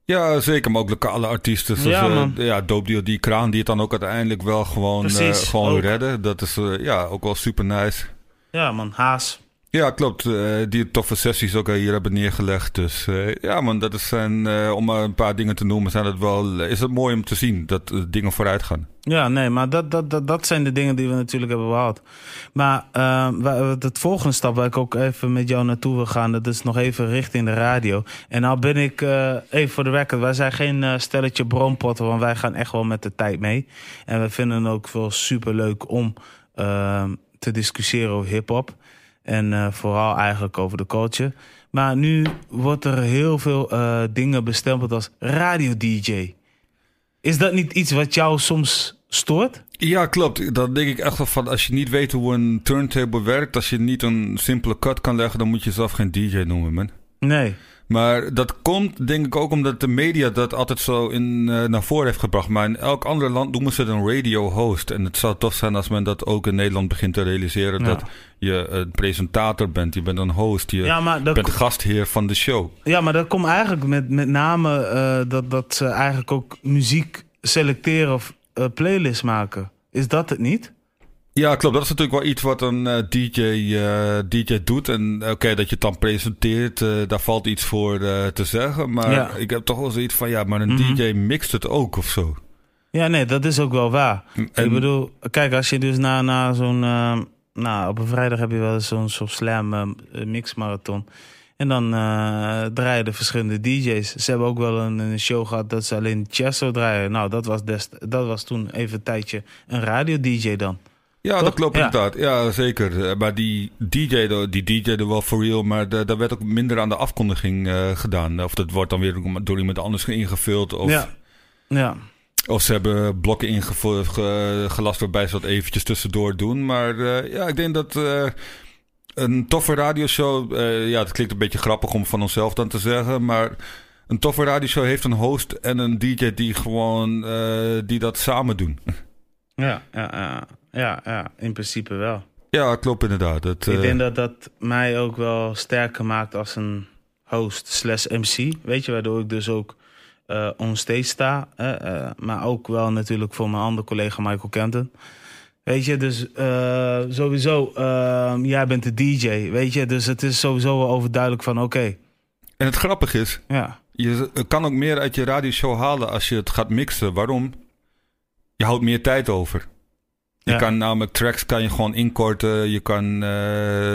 [SPEAKER 2] Ja, zeker. Maar ook lokale artiesten. Zoals,
[SPEAKER 1] Ja,
[SPEAKER 2] eh,
[SPEAKER 1] man.
[SPEAKER 2] ja, Dope Deal, die kraan die het dan ook uiteindelijk wel gewoon, eh, gewoon
[SPEAKER 1] ook.
[SPEAKER 2] redden. Dat is eh, ja, ook wel super nice.
[SPEAKER 1] Ja man, Haas.
[SPEAKER 2] Ja, klopt. eh, die toffe sessies ook hier hebben neergelegd. Dus eh, ja, man, dat is zijn, eh, om maar een paar dingen te noemen, zijn het wel, is het mooi om te zien dat eh, dingen vooruit gaan.
[SPEAKER 1] Ja, nee, maar dat, dat, dat, dat zijn de dingen die we natuurlijk hebben behaald. Maar eh, wa- het volgende stap waar ik ook even met jou naartoe wil gaan... dat is nog even richting de radio. En nou ben ik, eh, even voor de record... wij zijn geen eh, stelletje bronpotten... want wij gaan echt wel met de tijd mee. En we vinden het ook wel superleuk om eh, te discussiëren over hiphop. En eh, vooral eigenlijk over de culture. Maar nu wordt er heel veel eh, dingen bestempeld als radio-dj. Is dat niet iets wat jou soms stoort?
[SPEAKER 2] Ja, klopt. Dan denk ik echt wel van, als je niet weet hoe een turntable werkt, als je niet een simpele cut kan leggen, dan moet je zelf geen DJ noemen, man.
[SPEAKER 1] Nee.
[SPEAKER 2] Maar dat komt denk ik ook omdat de media dat altijd zo in, eh, naar voren heeft gebracht. Maar in elk ander land noemen ze het een radio host. En het zou tof zijn als men dat ook in Nederland begint te realiseren.
[SPEAKER 1] Ja.
[SPEAKER 2] Dat je een presentator bent, je bent een host, je
[SPEAKER 1] Ja,
[SPEAKER 2] bent gastheer van de show.
[SPEAKER 1] ja, maar dat komt eigenlijk met, met name eh, dat, dat ze eigenlijk ook muziek selecteren of eh, playlists maken. Is dat het niet?
[SPEAKER 2] Ja, klopt. Dat is natuurlijk wel iets wat een eh, DJ, eh, DJ doet. En eh, oké, dat je het dan presenteert, daar valt iets voor te zeggen. Maar
[SPEAKER 1] Ja.
[SPEAKER 2] ik heb toch wel zoiets van, ja, maar een
[SPEAKER 1] Mhm.
[SPEAKER 2] DJ mixt het ook of zo.
[SPEAKER 1] Ja, nee, dat is ook wel waar.
[SPEAKER 2] En-
[SPEAKER 1] Ik bedoel, kijk, als je dus na, na zo'n... nou, op een vrijdag heb je wel eens zo'n zo'n slam mixmarathon. En dan draaien de verschillende DJ's. Ze hebben ook wel een, een show gehad dat ze alleen Chesto draaien. Nou, dat was, dat was toen even een tijdje een radio-DJ dan.
[SPEAKER 2] Ja,
[SPEAKER 1] Toch?
[SPEAKER 2] dat klopt
[SPEAKER 1] Ja.
[SPEAKER 2] inderdaad. Ja, zeker. Eh, Maar die DJ, die DJ er wel for real, maar daar werd ook minder aan de afkondiging eh, gedaan. Of dat wordt dan weer door iemand anders ingevuld. Of,
[SPEAKER 1] Ja. Ja.
[SPEAKER 2] of ze hebben blokken ingevuld, ge- gelast waarbij ze dat eventjes tussendoor doen. Maar eh, ja, ik denk dat een toffe radioshow... ja, het klinkt een beetje grappig om van onszelf dan te zeggen, maar... Een toffe radioshow heeft een host en een DJ die gewoon die dat samen doen.
[SPEAKER 1] Ja, ja, ja, ja, ja, in principe wel.
[SPEAKER 2] Ja, klopt inderdaad. Het,
[SPEAKER 1] Ik
[SPEAKER 2] eh,
[SPEAKER 1] denk dat dat mij ook wel sterker maakt als een host slash MC. Weet je, waardoor ik dus ook eh onstage sta. eh, maar ook wel natuurlijk voor mijn andere collega Michael Kenton. Weet je, dus sowieso, eh, jij bent de DJ, weet je. Dus het is sowieso wel overduidelijk van, oké,
[SPEAKER 2] En het grappige is,
[SPEAKER 1] ja.
[SPEAKER 2] je kan ook meer uit je radioshow halen als je het gaat mixen. Waarom? Je houdt meer tijd over. Je
[SPEAKER 1] Ja.
[SPEAKER 2] kan namelijk tracks kan je gewoon inkorten. Je kan... eh,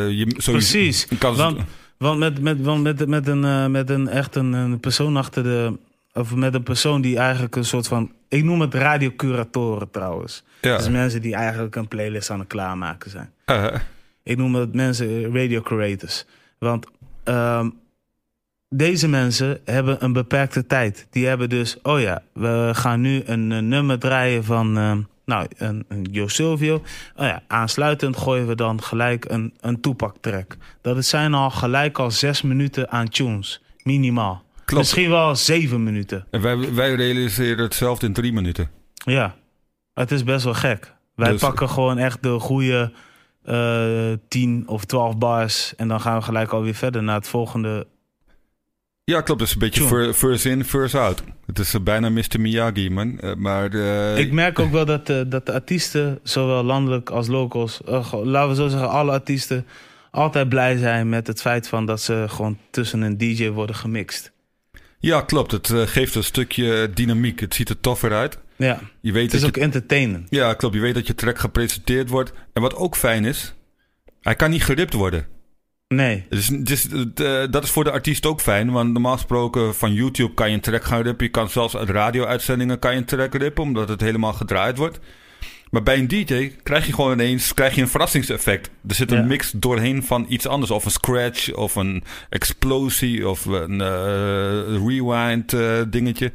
[SPEAKER 2] je, sowieso-
[SPEAKER 1] Precies,
[SPEAKER 2] je kan,
[SPEAKER 1] want- Want met, met, want met, met, een, eh, met een echt een, een persoon achter de... Of met een persoon die eigenlijk een soort van... Ik noem het radiocuratoren trouwens.
[SPEAKER 2] ja.
[SPEAKER 1] Dus mensen die eigenlijk een playlist aan het klaarmaken zijn.
[SPEAKER 2] Eh,
[SPEAKER 1] Ik noem het mensen radio curators. Want ehm, deze mensen hebben een beperkte tijd. Die hebben dus, oh ja, we gaan nu een, nummer draaien van, ehm, Nou, een, een Silvio. Oh ja, aansluitend gooien we dan gelijk een, een Tupac track. Dat zijn al gelijk al zes minuten aan tunes. Minimaal.
[SPEAKER 2] Klopt.
[SPEAKER 1] Misschien wel zeven minuten.
[SPEAKER 2] En wij, wij realiseren hetzelfde in drie minuten.
[SPEAKER 1] Ja, het is best wel gek. Wij
[SPEAKER 2] Dus-
[SPEAKER 1] pakken gewoon echt de goede eh 10 of 12 bars. En dan gaan we gelijk alweer verder naar het volgende.
[SPEAKER 2] Ja, klopt. Het is een beetje first in, first out. Het is eh, bijna Mr. Miyagi, man. Eh, maar eh,
[SPEAKER 1] Ik merk ook wel dat, de dat de artiesten, zowel landelijk als locals, laten we zo zeggen, alle artiesten, altijd blij zijn met het feit van dat ze gewoon tussen een DJ worden gemixt.
[SPEAKER 2] ja, klopt. Het geeft een stukje dynamiek. Het ziet er toffer uit.
[SPEAKER 1] Ja,
[SPEAKER 2] Je weet
[SPEAKER 1] het is
[SPEAKER 2] dat
[SPEAKER 1] ook
[SPEAKER 2] je,
[SPEAKER 1] entertainend.
[SPEAKER 2] ja, klopt. Je weet dat je track gepresenteerd wordt. En wat ook fijn is, hij kan niet geript worden.
[SPEAKER 1] Nee,
[SPEAKER 2] Dus, dus, dat is voor de artiest ook fijn. Want normaal gesproken van YouTube kan je een track gaan rippen. Je kan zelfs uit radio-uitzendingen kan je een track rippen. Omdat het helemaal gedraaid wordt. Maar bij een DJ krijg je gewoon ineens krijg je een verrassingseffect. Er zit een
[SPEAKER 1] Ja.
[SPEAKER 2] mix doorheen van iets anders. Of een scratch, of een explosie, of een eh, rewind eh, dingetje.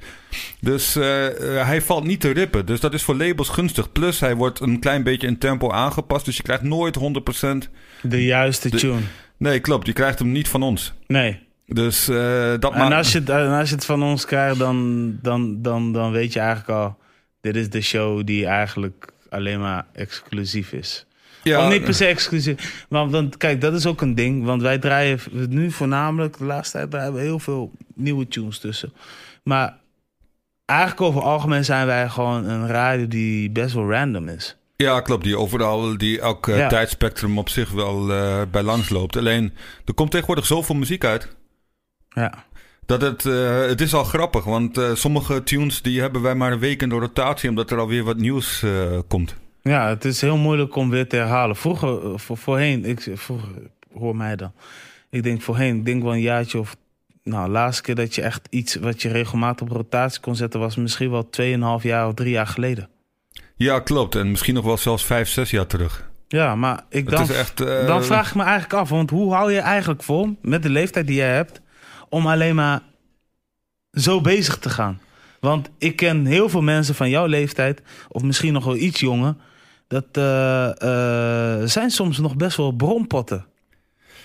[SPEAKER 2] Dus hij valt niet te rippen. Dus dat is voor labels gunstig. Plus hij wordt een klein beetje in tempo aangepast. Dus je krijgt nooit 100%.
[SPEAKER 1] de juiste
[SPEAKER 2] De-
[SPEAKER 1] tune.
[SPEAKER 2] Nee, klopt. Je krijgt hem niet van ons.
[SPEAKER 1] Nee.
[SPEAKER 2] Dus eh, dat
[SPEAKER 1] En als je, het, en als je het van ons krijgt, dan, dan, dan, dan weet je eigenlijk al... dit is de show die eigenlijk alleen maar exclusief is.
[SPEAKER 2] ja,
[SPEAKER 1] of niet per se exclusief. Maar want, kijk, dat is ook een ding. Want wij draaien nu voornamelijk... de laatste tijd draaien we heel veel nieuwe tunes tussen. Maar eigenlijk over het algemeen zijn wij gewoon een radio die best wel random is.
[SPEAKER 2] Ja, klopt. Die overal, die elk eh,
[SPEAKER 1] Ja.
[SPEAKER 2] tijdspectrum op zich wel eh, bij langs loopt. Alleen, er komt tegenwoordig zoveel muziek uit.
[SPEAKER 1] Ja.
[SPEAKER 2] Dat het, eh, het is al grappig. Want sommige tunes die hebben wij maar een week in de rotatie. Omdat er alweer wat nieuws komt.
[SPEAKER 1] Ja, het is heel moeilijk om weer te herhalen. Vroeger, voor, voorheen, ik, vroeger, hoor mij dan. Ik denk voorheen, ik denk wel een jaartje of... Nou, laatste keer dat je echt iets wat je regelmatig op rotatie kon zetten... was misschien wel 2,5 jaar of drie jaar geleden.
[SPEAKER 2] Ja, klopt. En misschien nog wel zelfs vijf, zes jaar terug.
[SPEAKER 1] Ja, maar ik dan,
[SPEAKER 2] echt... eh,
[SPEAKER 1] dan vraag ik me eigenlijk af... want hoe hou je eigenlijk vol, met de leeftijd die jij hebt... om alleen maar zo bezig te gaan? Want ik ken heel veel mensen van jouw leeftijd... of misschien nog wel iets jonger... dat eh, eh, zijn soms nog best wel bronpotten.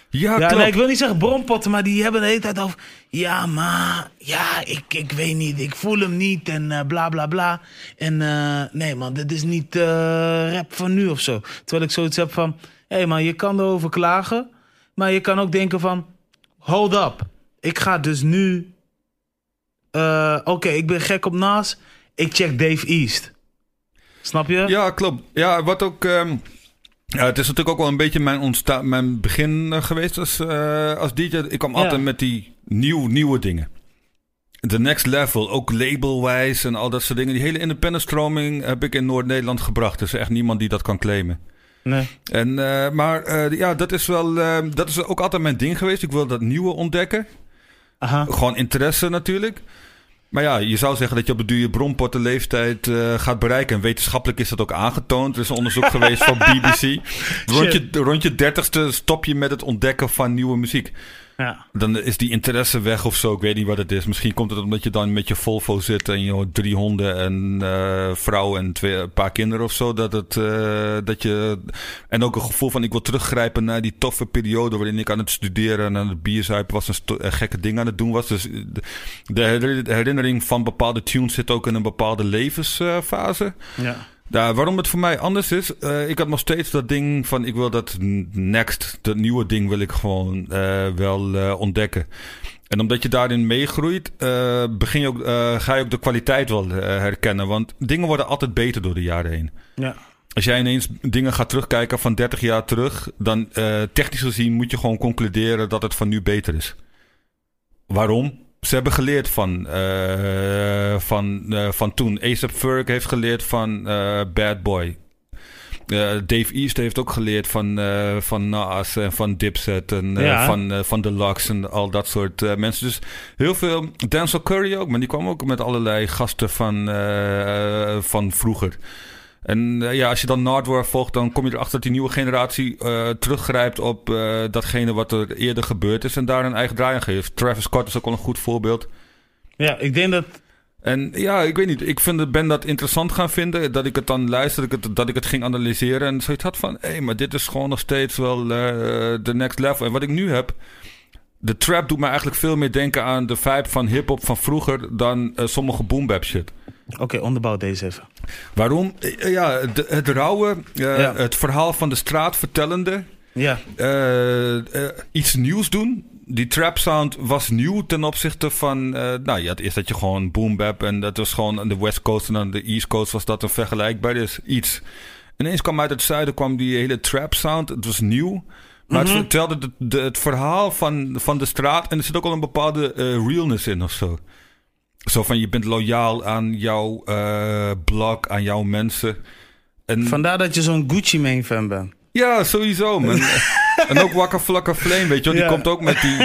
[SPEAKER 2] Ja,
[SPEAKER 1] Ja, nee, ik wil niet zeggen bronpotten, maar die hebben de hele tijd over... Ja, maar... Ja, ik, ik weet niet. Ik voel hem niet en eh, bla, bla, bla. En eh, nee, man, dit is niet eh, rap van nu of zo. Terwijl ik zoiets heb van... Hé, hey, man, je kan erover klagen. Maar je kan ook denken van... Hold up. Ik ga dus nu... Oké, ik ben gek op Nas. Ik check Dave East. Snap je?
[SPEAKER 2] Ja, klopt. Ja, wat ook. ehm, ja, het is natuurlijk ook wel een beetje mijn, ontsta mijn begin eh, geweest als, eh, als DJ. Ik kwam
[SPEAKER 1] Ja.
[SPEAKER 2] altijd met die nieuw, nieuwe dingen. De next level, ook labelwijs en al dat soort dingen. Die hele independent stroming heb ik in Noord-Nederland gebracht. Er is echt niemand die dat kan claimen.
[SPEAKER 1] Nee.
[SPEAKER 2] En, eh, maar ja, dat is wel. dat is ook altijd mijn ding geweest. Ik wil dat nieuwe ontdekken.
[SPEAKER 1] Aha.
[SPEAKER 2] Gewoon interesse natuurlijk. Maar ja, je zou zeggen dat je op de duur je bronpottenleeftijd eh gaat bereiken. En wetenschappelijk is dat ook aangetoond. Er is een onderzoek geweest van BBC. Rond je, rond je dertigste stop je met het ontdekken van nieuwe muziek.
[SPEAKER 1] Ja.
[SPEAKER 2] Dan is die interesse weg of zo. Ik weet niet wat het is. Misschien komt het omdat je dan met je Volvo zit en je hoort drie honden en eh vrouw en twee, een paar kinderen of zo. Dat het, eh, dat je, en ook een gevoel van ik wil teruggrijpen naar die toffe periode waarin ik aan het studeren en aan het bierzuipen was en sto- en gekke dingen aan het doen was. Dus de herinnering van bepaalde tunes zit ook in een bepaalde levensfase.
[SPEAKER 1] Ja.
[SPEAKER 2] Ja, waarom het voor mij anders is, eh, ik had nog steeds dat ding van ik wil dat next, dat nieuwe ding wil ik gewoon eh, wel eh, ontdekken. En omdat je daarin meegroeit, begin je ook, ga je ook de kwaliteit wel herkennen. Want dingen worden altijd beter door de jaren heen.
[SPEAKER 1] Ja.
[SPEAKER 2] Als jij ineens dingen gaat terugkijken van 30 jaar terug, dan technisch gezien moet je gewoon concluderen dat het van nu beter is. Waarom? Ze hebben geleerd van, eh, van, eh, van toen. A$AP Ferg heeft geleerd van eh, Bad Boy. Dave East heeft ook geleerd van, van Nas en van Dipset en
[SPEAKER 1] Ja.
[SPEAKER 2] van, van Deluxe en al dat soort mensen. Dus heel veel. Denzel Curry ook, maar die kwam ook met allerlei gasten van, van vroeger. En eh, ja, als je dan Nardwar volgt, dan kom je erachter dat die nieuwe generatie eh, teruggrijpt op eh, datgene wat er eerder gebeurd is en daar een eigen draai aan geeft. Travis Scott is ook wel een goed voorbeeld.
[SPEAKER 1] Ja, ik denk dat
[SPEAKER 2] En ja, ik weet niet. Ik vind, het- ben dat interessant gaan vinden. Dat ik het dan luisterde, dat ik het, dat ik het ging analyseren. En zoiets had van, hé, maar dit is gewoon nog steeds wel de next level. En wat ik nu heb... De trap doet me eigenlijk veel meer denken aan de vibe van hip-hop van vroeger... dan sommige boom bap shit.
[SPEAKER 1] Oké, onderbouw deze even.
[SPEAKER 2] Waarom? Eh, Ja, de- het rauwe, eh,
[SPEAKER 1] Ja.
[SPEAKER 2] het verhaal van de straat vertellende...
[SPEAKER 1] Ja,
[SPEAKER 2] eh, iets nieuws doen. Die trap sound was nieuw ten opzichte van... nou, had eerst dat je gewoon boom bap... en dat was gewoon aan de West Coast en aan de East Coast... was dat een vergelijkbaar is, iets. Ineens kwam uit het zuiden kwam die hele trap sound. Het was nieuw. Maar het vertelde de, de- het verhaal van, van de straat... en er zit ook al een bepaalde realness in of zo. Zo van, je bent loyaal aan jouw eh blog, aan jouw mensen... En,
[SPEAKER 1] vandaar dat je zo'n Gucci Mane fan bent.
[SPEAKER 2] ja, sowieso, man. en ook Wakka Flakka Flame, weet je wel. Die
[SPEAKER 1] Ja.
[SPEAKER 2] komt ook met die,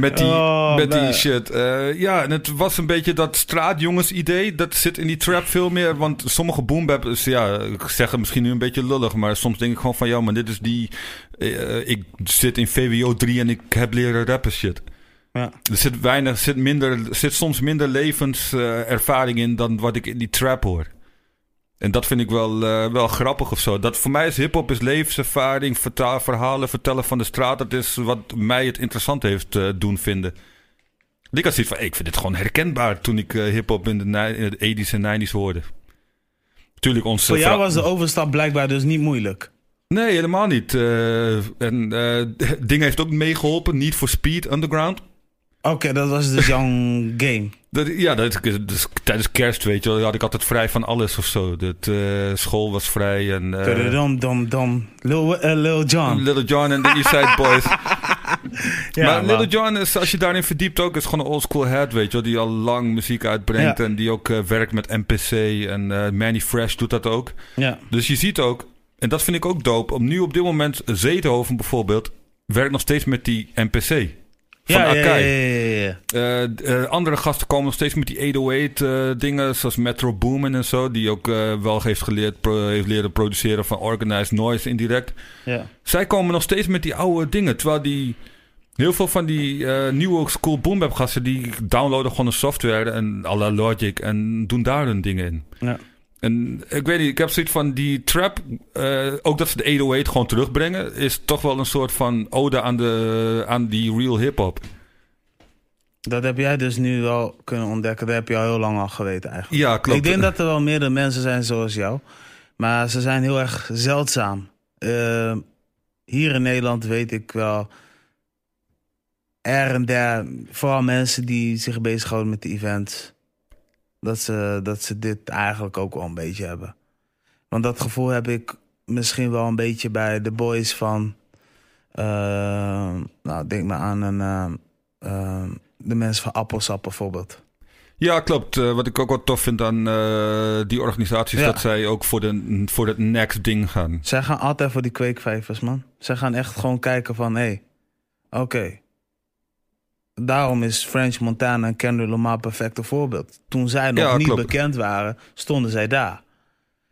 [SPEAKER 2] met die,
[SPEAKER 1] Oh,
[SPEAKER 2] met die shit. Eh, ja, en het was een beetje dat straatjongens idee. Dat zit in die trap veel meer. Want sommige boombappers, ja, ik zeg het misschien nu een beetje lullig. Maar soms denk ik gewoon van, ja, maar dit is die... eh, ik zit in VWO 3 en ik heb leren rappen shit.
[SPEAKER 1] Ja.
[SPEAKER 2] Er zit weinig, zit minder, er zit soms minder levenservaring in dan wat ik in die trap hoor. En dat vind ik wel, eh, wel grappig of zo. Dat voor mij is hip-hop is levenservaring, verta- verhalen vertellen van de straat. Dat is wat mij het interessant heeft eh, doen vinden. Ik had zoiets van, ik vind dit gewoon herkenbaar toen ik eh, hip-hop in de, ni- in de 80s en 90s hoorde. Tuurlijk, onze.
[SPEAKER 1] Voor jou was de overstap blijkbaar dus niet moeilijk.
[SPEAKER 2] Nee, helemaal niet. Eh, en Ding heeft ook meegeholpen. Niet voor Speed Underground.
[SPEAKER 1] Oké, dat was dus jouw game.
[SPEAKER 2] Dat, ja, dat, dus tijdens kerst, weet je wel, had ik altijd vrij van alles of zo. Dat, eh, school was vrij en... eh,
[SPEAKER 1] Dom, dom, dom. Lil, eh, Lil John.
[SPEAKER 2] Little John en de East Side Boys.
[SPEAKER 1] Ja,
[SPEAKER 2] maar
[SPEAKER 1] man.
[SPEAKER 2] Little John is, als je daarin verdiept ook, is gewoon een oldschool head, weet je wel. Die al lang muziek uitbrengt
[SPEAKER 1] Ja.
[SPEAKER 2] en die ook werkt met MPC. En Manny Fresh doet dat ook.
[SPEAKER 1] Ja.
[SPEAKER 2] Dus je ziet ook, en dat vind ik ook dope, om nu op dit moment, Zetenhoven bijvoorbeeld, werkt nog steeds met die MPC. Van
[SPEAKER 1] Ja, ja, ja,
[SPEAKER 2] Akai.
[SPEAKER 1] ja, ja, ja.
[SPEAKER 2] Eh, eh, andere gasten komen nog steeds met die 808 eh, dingen, zoals Metro Boomin en zo, die ook wel heeft geleerd, pro- heeft leren produceren van organized noise indirect.
[SPEAKER 1] Ja.
[SPEAKER 2] Zij komen nog steeds met die oude dingen, terwijl die heel veel van die eh, nieuwe school boom bap gasten die downloaden gewoon een software en à la Logic en doen daar hun dingen in.
[SPEAKER 1] Ja.
[SPEAKER 2] En ik weet niet, ik heb zoiets van die trap, eh, ook dat ze de 808 gewoon terugbrengen, is toch wel een soort van ode aan, de, aan die real hip-hop.
[SPEAKER 1] Dat heb jij dus nu wel kunnen ontdekken. Dat heb je al heel lang al geweten eigenlijk.
[SPEAKER 2] Ja, klopt.
[SPEAKER 1] Ik denk dat er wel meerdere mensen zijn zoals jou. Maar ze zijn heel erg zeldzaam. Eh, hier in Nederland weet ik wel... Er en der, vooral mensen die zich bezighouden met de events... Dat ze, dat ze dit eigenlijk ook wel een beetje hebben. Want dat gevoel heb ik misschien wel een beetje bij de boys van... eh, nou, denk maar aan een, eh, eh, de mensen van Appelsap bijvoorbeeld.
[SPEAKER 2] Ja, klopt. Wat ik ook wel tof vind aan die organisaties,
[SPEAKER 1] Ja.
[SPEAKER 2] dat zij ook voor, de, voor het next ding gaan.
[SPEAKER 1] Zij gaan altijd voor die kweekvijvers, man. Zij gaan echt gewoon kijken van, hé, hey, oké. Daarom is French Montana en Kendrick Lamar een perfecte voorbeeld. Toen zij nog
[SPEAKER 2] Ja,
[SPEAKER 1] niet
[SPEAKER 2] klopt.
[SPEAKER 1] bekend waren, stonden zij daar.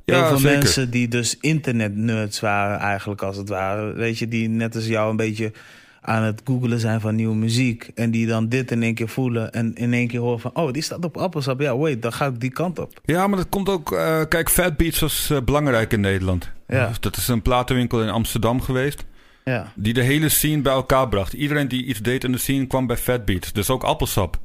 [SPEAKER 2] Ja,
[SPEAKER 1] Heel veel
[SPEAKER 2] zeker.
[SPEAKER 1] mensen die dus internet-nerds waren eigenlijk als het ware. Weet je, die net als jou een beetje aan het googelen zijn van nieuwe muziek. En die dan dit in één keer voelen en in één keer horen van... oh, die staat op Appelsap. Ja, wait, dan ga ik die kant op.
[SPEAKER 2] Ja, maar dat komt ook... eh, kijk, Fat Beats was eh, belangrijk in Nederland.
[SPEAKER 1] Ja.
[SPEAKER 2] Dus dat is een platenwinkel in Amsterdam geweest.
[SPEAKER 1] Ja,
[SPEAKER 2] Die de hele scene bij elkaar bracht. Iedereen die iets deed in de scene kwam bij Fat Beats. Dus ook Appelsap.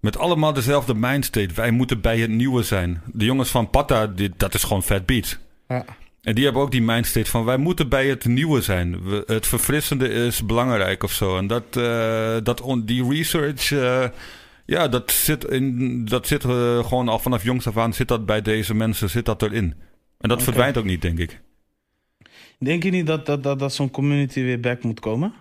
[SPEAKER 2] Met allemaal dezelfde mindstate. Wij moeten bij het nieuwe zijn. De jongens van Patta, die, dat is gewoon Fat Beats.
[SPEAKER 1] ja.
[SPEAKER 2] En die hebben ook die mindstate van wij moeten bij het nieuwe zijn. We- het verfrissende is belangrijk of zo. En dat, eh, dat on, die research, eh, ja, dat zit, in, dat zit eh, gewoon al vanaf jongs af aan zit dat bij deze mensen, zit dat erin. En dat
[SPEAKER 1] Oké.
[SPEAKER 2] verdwijnt ook niet, denk ik.
[SPEAKER 1] Denk je niet dat, dat, dat, dat zo'n community weer back moet komen?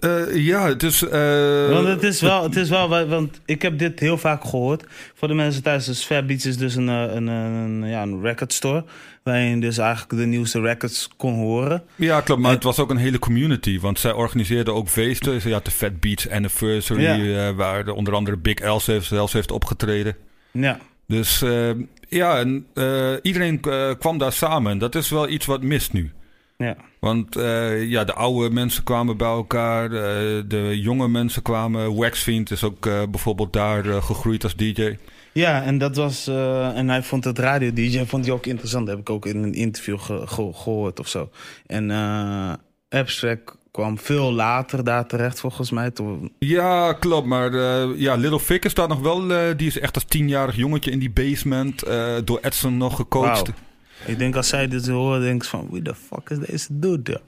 [SPEAKER 2] Eh, ja, het is... eh,
[SPEAKER 1] want het is wel, het is wel, wa- want ik heb dit heel vaak gehoord. Voor de mensen thuis, dus Fat Beats is dus een, eh, een, een, ja, een record store. Waarin je dus eigenlijk de nieuwste records kon horen.
[SPEAKER 2] Ja, klopt. Maar
[SPEAKER 1] En-
[SPEAKER 2] het was ook een hele community. Want zij organiseerden ook feesten. Ze had de Fat Beats Anniversary.
[SPEAKER 1] Ja.
[SPEAKER 2] eh, waar de, onder andere Big Els heeft, Els heeft opgetreden.
[SPEAKER 1] Ja,
[SPEAKER 2] Dus eh, ja, en, eh, iedereen eh, kwam daar samen. Dat is wel iets wat mist nu.
[SPEAKER 1] ja.
[SPEAKER 2] Want eh, ja, de oude mensen kwamen bij elkaar. de jonge mensen kwamen. Waxfiend is ook bijvoorbeeld daar gegroeid als DJ.
[SPEAKER 1] Ja, en dat was. en hij vond het radio-DJ vond hij ook interessant. Dat heb ik ook in een interview ge- ge- gehoord of zo. En Abstract kwam veel later daar terecht, volgens mij. Toen,
[SPEAKER 2] Ja, klopt. Maar eh, ja, Little Vicker staat nog wel. eh, die is echt als tienjarig jongetje in die basement. eh, door Edson nog gecoacht.
[SPEAKER 1] Ik denk als zij dit horen, denk ik van: wie de fuck is deze dude? joh?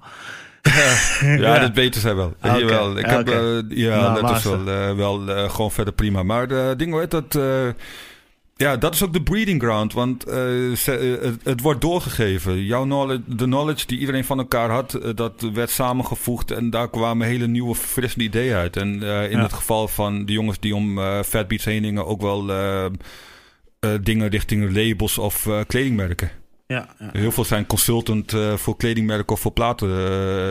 [SPEAKER 2] Ja,
[SPEAKER 1] Ja.
[SPEAKER 2] dat weten zij wel.
[SPEAKER 1] Ah, oké.
[SPEAKER 2] Jawel. Ik
[SPEAKER 1] Ah,
[SPEAKER 2] heb, ja,
[SPEAKER 1] Nou,
[SPEAKER 2] dat is wel, wel gewoon verder prima. Maar ding, hoe heet dat? Ja, dat is ook de breeding ground. Want eh, ze- eh, het, het wordt doorgegeven. Jouw knowledge, de knowledge die iedereen van elkaar had, eh, dat werd samengevoegd. En daar kwamen hele nieuwe, frissende ideeën uit. En in
[SPEAKER 1] Ja.
[SPEAKER 2] het geval van de jongens die om Fat Beats heen gingen, ook wel dingen richting labels of kledingmerken.
[SPEAKER 1] Ja, ja.
[SPEAKER 2] Heel veel zijn consultant voor kledingmerken of voor platen.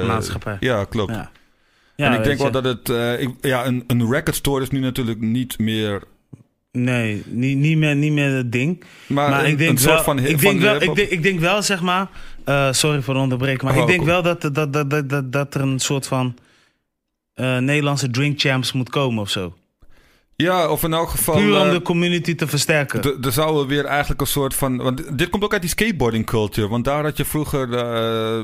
[SPEAKER 1] Maatschappij.
[SPEAKER 2] Ja, klopt.
[SPEAKER 1] Ja.
[SPEAKER 2] En ik denk wel dat het... ik, ja, een, een record store is nu natuurlijk niet meer...
[SPEAKER 1] Nee, niet, niet, meer, niet meer het ding.
[SPEAKER 2] Maar,
[SPEAKER 1] Maar
[SPEAKER 2] een,
[SPEAKER 1] ik denk
[SPEAKER 2] een
[SPEAKER 1] wel,
[SPEAKER 2] soort van...
[SPEAKER 1] ik denk wel, ik denk, ik denk wel, zeg maar. eh, sorry voor de onderbreken, maar
[SPEAKER 2] Oh,
[SPEAKER 1] ik denk
[SPEAKER 2] kom.
[SPEAKER 1] wel dat, dat, dat, dat, dat, dat er een soort van eh, Nederlandse drink champs moet komen of zo.
[SPEAKER 2] Ja, of in elk geval...
[SPEAKER 1] Puur om
[SPEAKER 2] eh,
[SPEAKER 1] de community te versterken.
[SPEAKER 2] Er zou weer eigenlijk een soort van... Want dit komt ook uit die skateboarding culture. Want daar had je vroeger...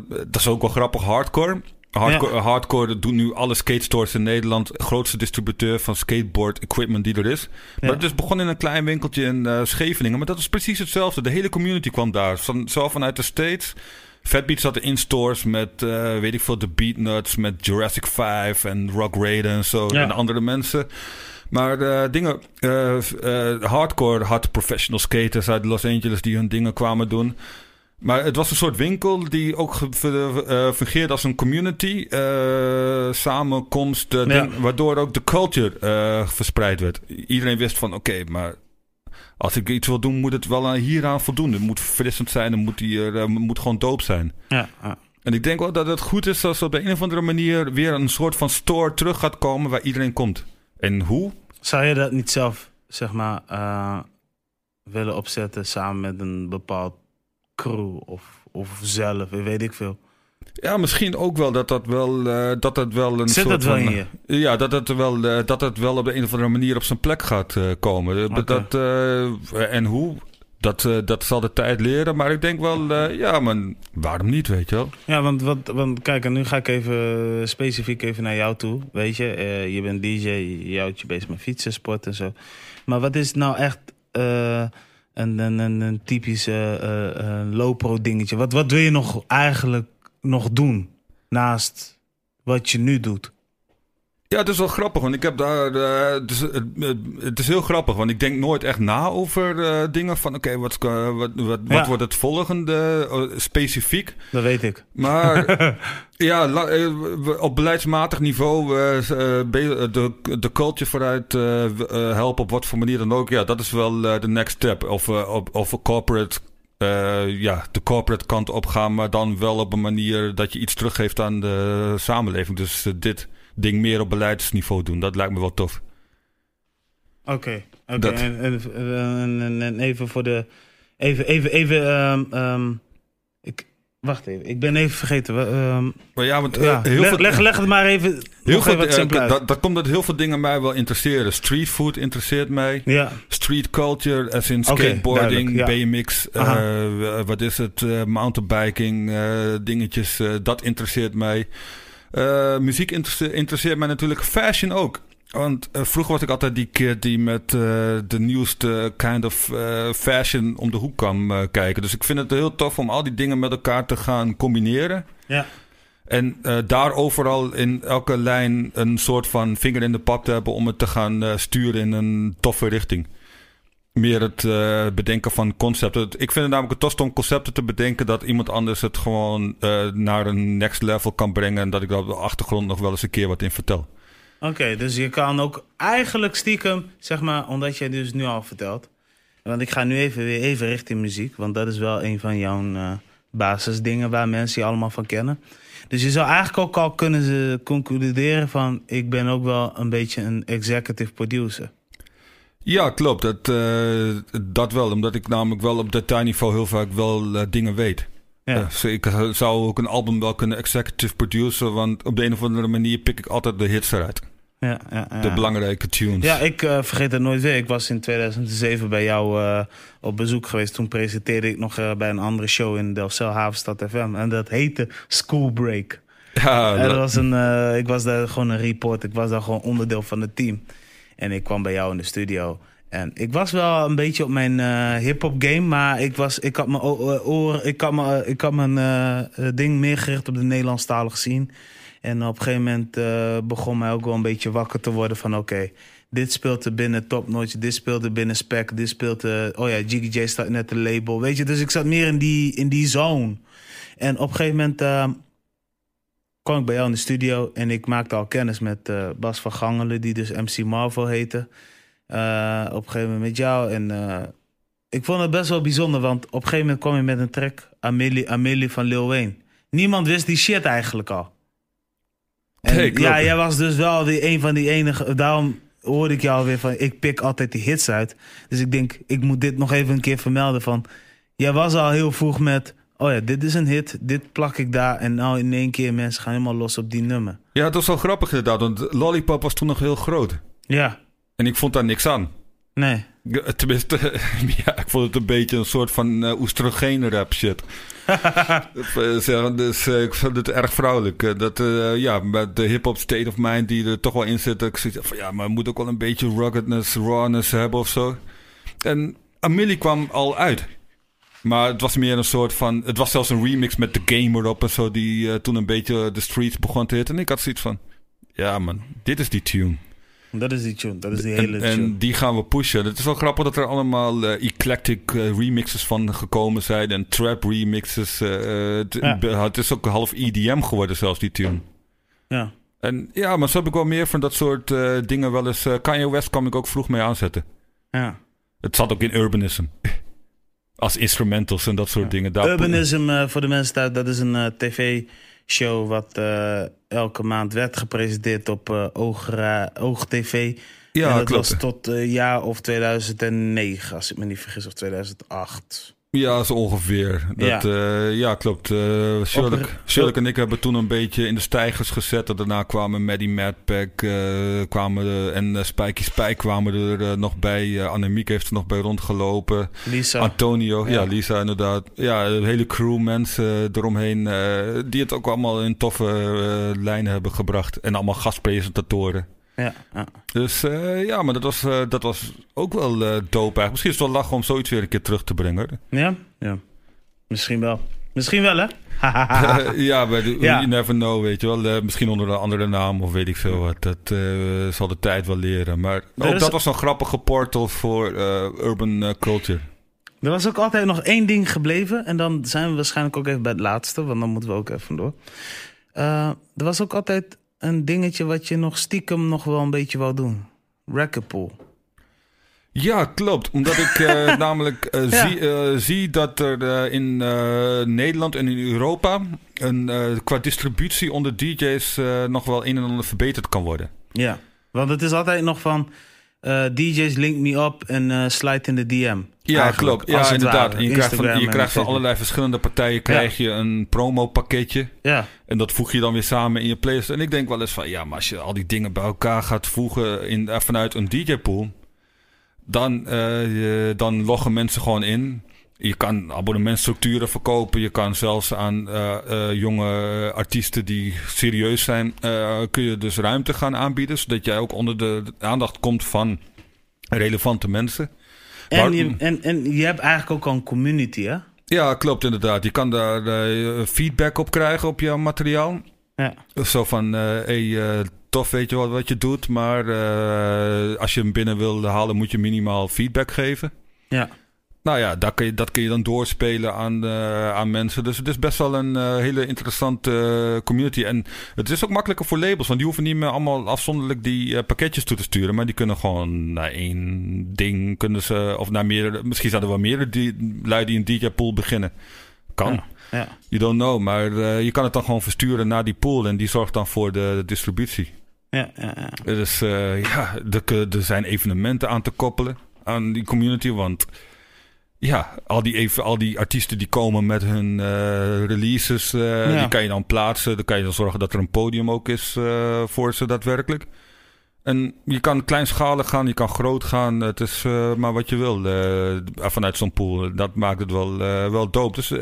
[SPEAKER 2] dat is ook wel grappig, hardcore. Hardcore, hardcore doet nu alle skate stores in Nederland. Grootste distributeur van skateboard equipment die er is. Maar
[SPEAKER 1] Ja.
[SPEAKER 2] het is begon in een klein winkeltje in eh, Scheveningen. Maar dat is precies hetzelfde. De hele community kwam daar. Van, zo vanuit de States. Fatbeat zat in stores met, eh, weet ik veel, de Beatnuts, met Jurassic 5 en Rock Raiden en zo.
[SPEAKER 1] Ja.
[SPEAKER 2] En andere mensen. Maar eh, dingen, hardcore had professional skaters uit Los Angeles die hun dingen kwamen doen. Maar het was een soort winkel die ook ver- eh, fungeerde als een community. eh, samenkomst, eh,
[SPEAKER 1] Ja.
[SPEAKER 2] waardoor ook de culture eh, verspreid werd. Iedereen wist van, oké, maar als ik iets wil doen, moet het wel aan- hieraan voldoen. Het moet verfrissend zijn, het moet, hier, eh, moet gewoon doop zijn.
[SPEAKER 1] Ja, ja.
[SPEAKER 2] En ik denk wel dat het goed is als op de een of andere manier weer een soort van store terug gaat komen waar iedereen komt. En hoe?
[SPEAKER 1] Zou je dat niet zelf, zeg maar, eh, willen opzetten samen met een bepaald crew of, of zelf, weet ik veel?
[SPEAKER 2] Ja, misschien ook wel dat dat wel, eh, dat dat wel een
[SPEAKER 1] Zit
[SPEAKER 2] soort
[SPEAKER 1] dat wel
[SPEAKER 2] van,
[SPEAKER 1] in je?
[SPEAKER 2] Ja, dat het, wel, eh, dat het wel op de een of andere manier op zijn plek gaat eh, komen. Eh,
[SPEAKER 1] Oké.
[SPEAKER 2] Dat, eh, en hoe? Dat, eh, dat zal de tijd leren. Maar ik denk wel, eh, ja, maar waarom niet, weet je wel?
[SPEAKER 1] Ja, want, wat, want kijk, en nu ga ik even specifiek even naar jou toe. Weet je, Eh, je bent DJ, je houdt je bezig met fietsen, sport en zo. Maar wat is nou echt eh, een, een, een, een typisch eh, eh, eh, low-pro dingetje? Wat, wat wil je nog eigenlijk nog doen naast wat je nu doet?
[SPEAKER 2] Ja, het is wel grappig, want ik heb daar. eh, het, is, het, is heel grappig, want ik denk nooit echt na over eh, dingen van: oké, wat, eh, wat, wat,
[SPEAKER 1] Ja.
[SPEAKER 2] wat wordt het volgende specifiek?
[SPEAKER 1] Dat weet ik.
[SPEAKER 2] Maar ja, la- op beleidsmatig niveau de, de culture vooruit helpen op wat voor manier dan ook. Ja, dat is wel de next step. Of, op, of corporate, ja, de corporate kant op gaan, maar dan wel op een manier dat je iets teruggeeft aan de samenleving. Dus dit ding meer op beleidsniveau doen, dat lijkt me wel tof.
[SPEAKER 1] Oké. En, en, en, en- en even voor de. Even, even, even. ehm, ehm, ik, wacht even, ik ben even vergeten.
[SPEAKER 2] Maar ja, want eh,
[SPEAKER 1] ja,
[SPEAKER 2] heel
[SPEAKER 1] leg,
[SPEAKER 2] veel...
[SPEAKER 1] leg, leg het maar even.
[SPEAKER 2] Heel veel,
[SPEAKER 1] even
[SPEAKER 2] eh, dat, dat komt dat heel veel dingen mij wel interesseren. Street food interesseert mij.
[SPEAKER 1] Ja,
[SPEAKER 2] Street culture, as in skateboarding, BMX, eh, wat is het, mountainbiking, dingetjes, dat interesseert mij. Eh, muziek interesse- interesseert mij natuurlijk, fashion ook. Want eh, vroeger was ik altijd die kid die met eh, de nieuwste kind of fashion om de hoek kwam kijken. Dus ik vind het heel tof om al die dingen met elkaar te gaan combineren.
[SPEAKER 1] ja.
[SPEAKER 2] En daar overal in elke lijn een soort van vinger in de pap te hebben om het te gaan sturen in een toffe richting. Meer het eh, bedenken van concepten. Ik vind het namelijk het tof om concepten te bedenken dat iemand anders het gewoon eh, naar een next level kan brengen. En dat ik daar op de achtergrond nog wel eens een keer wat in vertel.
[SPEAKER 1] Oké, dus je kan ook eigenlijk stiekem, zeg maar, omdat jij dus nu al vertelt. Want ik ga nu even weer even richting muziek, want dat is wel een van jouw eh, basisdingen waar mensen je allemaal van kennen. Dus je zou eigenlijk ook al kunnen concluderen van, ik ben ook wel een beetje een executive producer.
[SPEAKER 2] Ja, klopt. Dat, eh, dat wel. Omdat ik namelijk wel op detailniveau heel vaak wel eh, dingen weet.
[SPEAKER 1] Ja,
[SPEAKER 2] Ja, dus ik eh, zou ook een album wel kunnen executive produceren, want op de een of andere manier pik ik altijd de hits eruit.
[SPEAKER 1] Ja, ja, ja.
[SPEAKER 2] De belangrijke tunes.
[SPEAKER 1] Ja, ik eh, vergeet het nooit weer. Ik was in 2007 bij jou eh, op bezoek geweest. Toen presenteerde ik nog eh, bij een andere show in Delfzijl Havenstad FM. En dat heette School Break.
[SPEAKER 2] Ja,
[SPEAKER 1] dat was een, eh, ik was daar gewoon een report. Ik was daar gewoon onderdeel van het team. En ik kwam bij jou in de studio. En ik was wel een beetje op mijn eh hip-hop game. Maar ik, was, ik had mijn eh, oor, ik had mijn, ik had mijn eh, eh, ding meer gericht op de Nederlandstalige scene. En op een gegeven moment eh, begon mij ook wel een beetje wakker te worden van oké. dit speelt er binnen Top Notch, dit speelt er binnen Spec, dit speelt er... Oh ja, Jiggy J staat net een label, weet je. Dus ik zat meer in die, in die zone. En op een gegeven moment eh, kwam ik bij jou in de studio... en ik maakte al kennis met eh, Bas van Gangelen, die dus MC Marvel heette. Eh, op een gegeven moment met jou en... eh, ik vond het best wel bijzonder, want op een gegeven moment kwam je met een track... Amelie, Amelie van Lil Wayne. Niemand wist die shit eigenlijk al. En ja, jij was dus wel die, een van die enige... Daarom hoorde ik jou weer van... Ik pik altijd die hits uit. Dus ik denk, ik moet dit nog even een keer vermelden van... Jij was al heel vroeg met... Oh ja, dit is een hit, dit plak ik daar. En nou in één keer mensen gaan helemaal los op die nummer.
[SPEAKER 2] ja, het was wel grappig inderdaad. Want Lollipop was toen nog heel groot.
[SPEAKER 1] Ja,
[SPEAKER 2] En ik vond daar niks aan.
[SPEAKER 1] nee.
[SPEAKER 2] Ja, Tenminste, ja, ik vond het een beetje een soort van uh, oestrogene rap shit. Eh, dus eh, ik vond het erg vrouwelijk. Eh, Dat, eh, ja, met de hip-hop state of mind die er toch wel in zit. Ik zoiets van ja, maar het moet ook wel een beetje ruggedness, rawness hebben of zo. En Amelie kwam al uit. Maar het was meer een soort van. Het was zelfs een remix met The Gamer op en zo. Die eh, toen een beetje de streets begon te hitten. En ik had zoiets van. Ja, man, dit is die tune.
[SPEAKER 1] Dat is die tune, dat is die hele
[SPEAKER 2] En,
[SPEAKER 1] tune.
[SPEAKER 2] en die gaan we pushen. Het is wel grappig dat er allemaal eh, eclectic eh, remixes van gekomen zijn. En trap remixes. het,
[SPEAKER 1] Ja.
[SPEAKER 2] het is ook half EDM geworden zelfs, die tune.
[SPEAKER 1] Ja.
[SPEAKER 2] En ja, maar zo heb ik wel meer van dat soort dingen wel eens... Kanye West kwam ik ook vroeg mee aanzetten.
[SPEAKER 1] ja.
[SPEAKER 2] Het zat ook in urbanism. Als instrumentals en dat soort dingen. Daar
[SPEAKER 1] Urbanism, eh, voor de mensen thuis, dat is een eh, tv-show wat eh, elke maand werd gepresenteerd op Oogra- Oog TV.
[SPEAKER 2] Ja,
[SPEAKER 1] en dat
[SPEAKER 2] klopt.
[SPEAKER 1] was tot jaar of 2009, als ik me niet vergis, of 2008.
[SPEAKER 2] Ja, zo ongeveer. Dat, ja. ja, klopt. Uh, Shirley,
[SPEAKER 1] Op-
[SPEAKER 2] Shirley en ik hebben toen een beetje in de stijgers gezet. En daarna kwamen Maddie Madpack eh, kwamen en uh, Spikey Spike kwamen er uh, nog bij. Uh, Annemiek heeft er nog bij rondgelopen.
[SPEAKER 1] Lisa.
[SPEAKER 2] Antonio, ja.
[SPEAKER 1] Ja.
[SPEAKER 2] Lisa inderdaad. Ja, een hele crew mensen eromheen. eh, die het ook allemaal in toffe eh, lijnen hebben gebracht. En allemaal gastpresentatoren.
[SPEAKER 1] Ja, ja.
[SPEAKER 2] Dus uh, ja, maar dat was, uh, dat was ook wel uh, dope eigenlijk. Misschien is het wel lachen om zoiets weer een keer terug te brengen.
[SPEAKER 1] Ja, ja. Misschien wel. Misschien wel, hè?
[SPEAKER 2] ja, bij
[SPEAKER 1] Ja.
[SPEAKER 2] you never know, weet je wel. Misschien onder een andere naam of weet ik veel wat. Dat zal de tijd wel leren. Maar ook
[SPEAKER 1] is-
[SPEAKER 2] dat was een grappige portal voor urban culture.
[SPEAKER 1] Er was ook altijd nog één ding gebleven. En dan zijn we waarschijnlijk ook even bij het laatste. Want dan moeten we ook even door. Eh, er was ook altijd een dingetje wat je nog stiekem nog wel een beetje wou doen. Recordpool.
[SPEAKER 2] Ja, klopt. Omdat ik uh, namelijk uh,
[SPEAKER 1] Ja.
[SPEAKER 2] zie, uh, zie dat er in Nederland en in Europa een, qua distributie onder DJ's nog wel een en ander verbeterd kan worden.
[SPEAKER 1] Ja, want het is altijd nog van... eh, DJ's link me up en eh slide in de DM.
[SPEAKER 2] Ja, klopt. Ja, inderdaad. En je krijgt van, je krijgt van allerlei verschillende partijen krijg je een promo-pakketje.
[SPEAKER 1] Ja,
[SPEAKER 2] En dat voeg je dan weer samen in je playlist. En ik denk wel eens van, ja, maar als je al die dingen bij elkaar gaat voegen in, eh, vanuit een DJ-pool, dan, je- dan loggen mensen gewoon in. Je kan abonnementstructuren verkopen. Je kan zelfs aan eh, eh, jonge artiesten die serieus zijn, eh, kun je dus ruimte gaan aanbieden. Zodat jij ook onder de aandacht komt van relevante mensen.
[SPEAKER 1] en, je, en, en je hebt eigenlijk ook al een community, hè?
[SPEAKER 2] Ja, klopt inderdaad. Je kan daar feedback op krijgen op jouw materiaal.
[SPEAKER 1] Ja.
[SPEAKER 2] Zo van, hey, tof weet je wat, wat je doet, maar als je hem binnen wil halen moet je minimaal feedback geven.
[SPEAKER 1] Ja.
[SPEAKER 2] Nou ja, daar kun je, dat kun je dan doorspelen aan, eh, aan mensen. Dus het is best wel een eh, hele interessante eh, community. En het is ook makkelijker voor labels, want die hoeven niet meer allemaal afzonderlijk die pakketjes toe te sturen. Maar die kunnen gewoon naar één ding, kunnen ze, of naar meerdere, misschien zouden er wel meerdere die, lui die een DJ-pool beginnen. Kan.
[SPEAKER 1] Ja. Ja.
[SPEAKER 2] You don't know, maar je kan het dan gewoon versturen naar die pool en die zorgt dan voor de distributie.
[SPEAKER 1] Ja, ja, ja.
[SPEAKER 2] Dus ja, er, er zijn evenementen aan te koppelen aan die community, want ja, al die, even, al die artiesten die komen met hun eh, releases, eh,
[SPEAKER 1] Ja.
[SPEAKER 2] die kan je dan plaatsen. Dan kan je dan zorgen dat er een podium ook is eh, voor ze daadwerkelijk. En je kan kleinschalig gaan, je kan groot gaan. Het is maar wat je wil vanuit zo'n pool. Dat maakt het wel, wel dope. Dus